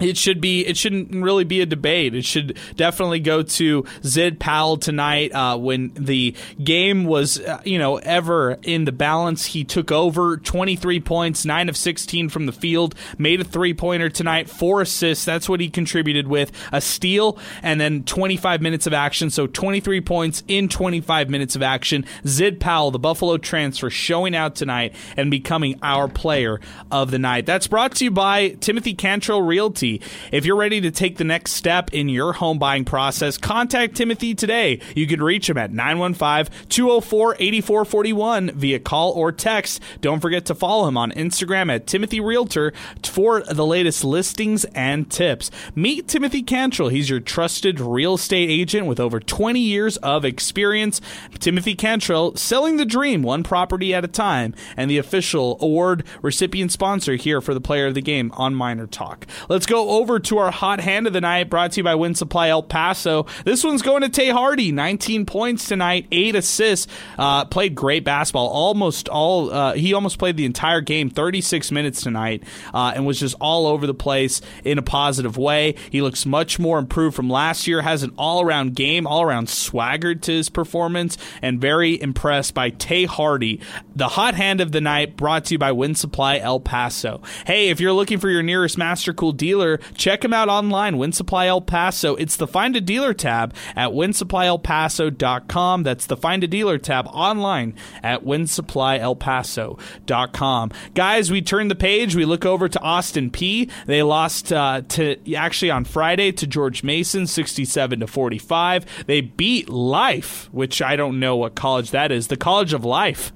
it should be it shouldn't really be a debate. It should definitely go to zid powell tonight uh, when the game was uh, you know ever in the balance. He took over 23 points 9 of 16 from the field made a three-pointer tonight four assists. That's what he contributed with a steal and then 25 minutes of action. So 23 points in 25 minutes of action. Zid powell the buffalo transfer showing out tonight and becoming our player of the night. That's brought to you by timothy cantrell realty if you're ready to take the next step in your home buying process, contact Timothy today. You can reach him at 915 204 8441 via call or text. Don't forget to follow him on Instagram at Timothy Realtor for the latest listings and tips. Meet Timothy Cantrell. He's your trusted real estate agent with over 20 years of experience. Timothy Cantrell, selling the dream one property at a time, and the official award recipient sponsor here for the player of the game on Minor Talk. Let's let's go over to our hot hand of the night, brought to you by Winsupply El Paso. This one's going to Tae Hardy, 19 points tonight, eight assists. Uh, played great basketball, almost all. Uh, he almost played the entire game, 36 minutes tonight, uh, and was just all over the place in a positive way. He looks much more improved from last year. Has an all-around game, all-around swagger to his performance, and very impressed by Tae Hardy, the hot hand of the night, brought to you by Winsupply El Paso. Hey, if you're looking for your nearest Master Cool dealer, check him out online, Winsupply El Paso. It's the Find a Dealer tab at winsupplyelpaso.com. That's the Find a Dealer tab online at winsupplyelpaso.com. Guys, we turn the page. We look over to Austin Peay. They lost uh, to actually on Friday to George Mason, 67 to 45. They beat Life, which I don't know what college that is. The College of Life.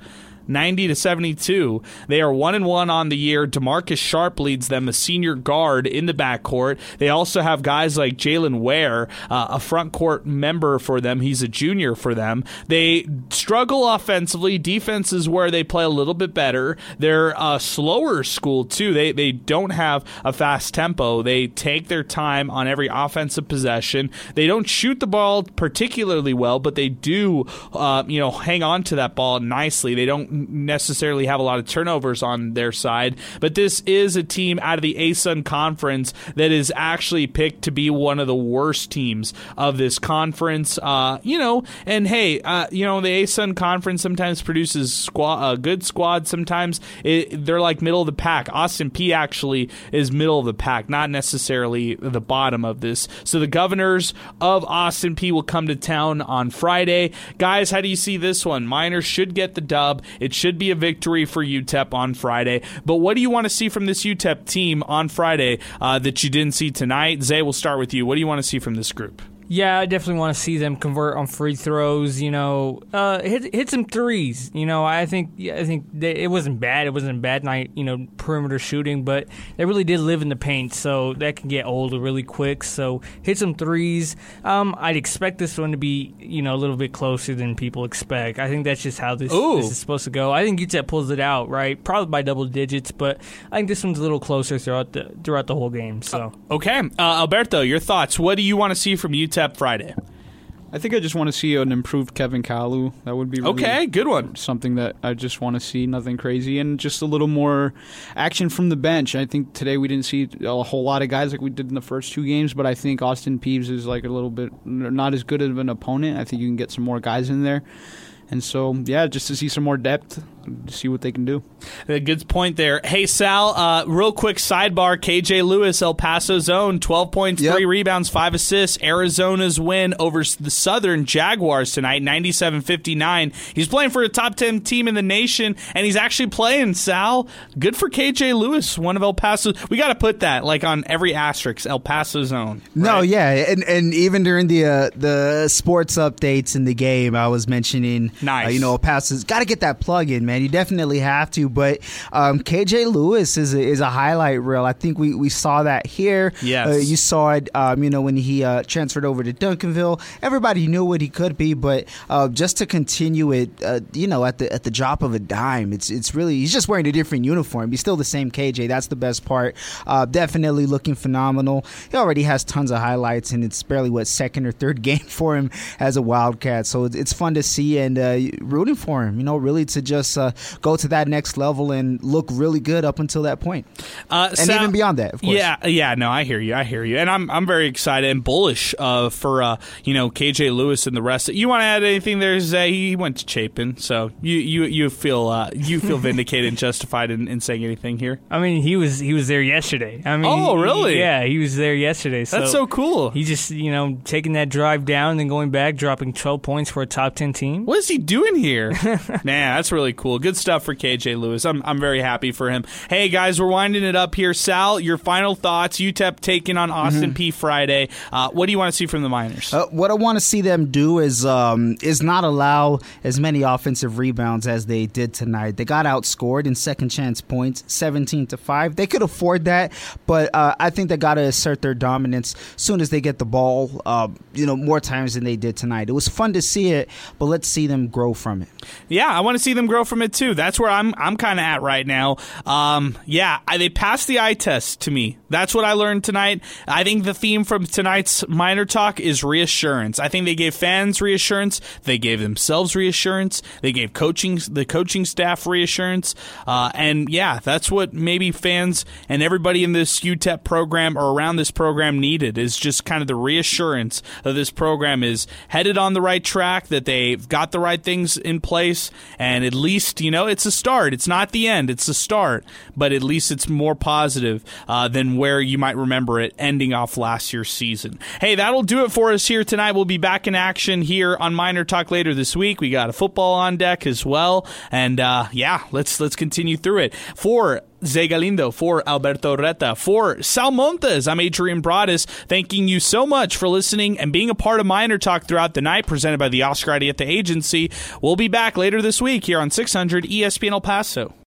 90 to 72. They are 1 and 1 on the year. DeMarcus Sharp leads them, a senior guard in the backcourt. They also have guys like Jalen Ware, uh, a front court member for them. He's a junior for them. They struggle offensively. Defense is where they play a little bit better. They're a slower school, too. They, they don't have a fast tempo. They take their time on every offensive possession. They don't shoot the ball particularly well, but they do, uh, you know, hang on to that ball nicely. They don't necessarily have a lot of turnovers on their side, but this is a team out of the ASUN conference that is actually picked to be one of the worst teams of this conference. Uh, you know, and hey, uh, you know, the ASUN conference sometimes produces squad, a good squad. Sometimes it, they're like middle of the pack. Austin Peay actually is middle of the pack, not necessarily the bottom of this. So the governors of Austin Peay will come to town on Friday. Guys, how do you see this one? Miners should get the dub. It should be a victory for UTEP on Friday. But what do you want to see from this UTEP team on Friday uh, that you didn't see tonight? Zay, we'll start with you. What do you want to see from this group? Yeah, I definitely want to see them convert on free throws. You know, uh, hit hit some threes. You know, I think yeah, I think they, it wasn't bad. It wasn't a bad night. You know, perimeter shooting, but they really did live in the paint, so that can get old really quick. So hit some threes. Um, I'd expect this one to be you know a little bit closer than people expect. I think that's just how this, this is supposed to go. I think UTEP pulls it out right, probably by double digits, but I think this one's a little closer throughout the throughout the whole game. So okay, uh, Alberto, your thoughts? What do you want to see from UTEP? Friday. I think I just want to see an improved Kevin Kalu. That would be really okay. Good one. Something that I just want to see. Nothing crazy, and just a little more action from the bench. I think today we didn't see a whole lot of guys like we did in the first two games, but I think Austin Peay's is like a little bit not as good of an opponent. I think you can get some more guys in there. And so, yeah, just to see some more depth, see what they can do. A good point there. Hey, Sal, uh, real quick sidebar KJ Lewis, El Paso zone, 12 points, yep. 3 rebounds, 5 assists. Arizona's win over the Southern Jaguars tonight, 97 59. He's playing for a top 10 team in the nation, and he's actually playing, Sal. Good for KJ Lewis, one of El Paso. We got to put that like on every asterisk, El Paso zone. Right? No, yeah. And, and even during the, uh, the sports updates in the game, I was mentioning Nice. Uh, you know, El Paso's got to get that plug in, man. You definitely have to. But um, KJ Lewis is a, is a highlight reel. I think we, we saw that here. Yes. Uh, you saw it, um, you know, when he uh, transferred over to Duncanville. Everybody knew what he could be, but uh, just to continue it, uh, you know, at the at the drop of a dime, it's it's really he's just wearing a different uniform. He's still the same KJ. That's the best part. Uh, definitely looking phenomenal. He already has tons of highlights, and it's barely what second or third game for him as a Wildcat. So it's, it's fun to see and uh, rooting for him. You know, really to just uh, go to that next level and look really good up until that point, uh, and even beyond that. Of course. Yeah, yeah. No, I hear you. I hear you, and I'm I'm very excited and bullish uh, for uh, you know KJ Lewis and the rest. You want to add anything there? Zay? He went to Chapin, so you you you feel uh, you feel vindicated and justified in, in saying anything here. I mean, he was he was there yesterday. I mean, oh really? He, yeah, he was there yesterday. So That's so cool. He just you know taking that drive down, then going back, dropping 12 points for a top 10 team. What is he doing here? Man, that's really cool. Good stuff for KJ Lewis. I'm, I'm very happy for him. Hey, guys, we're winding it up here. Sal, your final thoughts. UTEP taking on Austin Mhm. Peay Friday. Uh, what do you want to see from the Miners? Uh, what I want to see them do is um, is not allow as many offensive rebounds as they did tonight. They got outscored in second chance points, seventeen to five. They could afford that, but uh, I think they got to assert their dominance as soon as they get the ball. Uh, you know, more times than they did tonight. It was fun to see it, but let's see them grow from it. Yeah, I want to see them grow from it it too. That's where I'm I'm kind of at right now. Um, yeah, I, they passed the eye test to me. That's what I learned tonight. I think the theme from tonight's Miner Talk is reassurance. I think they gave fans reassurance. They gave themselves reassurance. They gave coaching the coaching staff reassurance. Uh, and yeah, that's what maybe fans and everybody in this UTEP program or around this program needed is just kind of the reassurance that this program is headed on the right track, that they've got the right things in place, and at least you know it's a start. It's not the end; it's a start, but at least it's more positive uh, than where you might remember it ending off last year's season. Hey, that'll do it for us here tonight. We'll be back in action here on Miner Talk later this week. We got a football on deck as well, and uh, yeah, let's let's continue through it for. Zay Galindo, for Alberto Arieta, for Sal Montes. I'm Adrian Broaddus. Thanking you so much for listening and being a part of Miner Talk throughout the night, presented by the Oscar the Agency. We'll be back later this week here on 600 ESPN El Paso.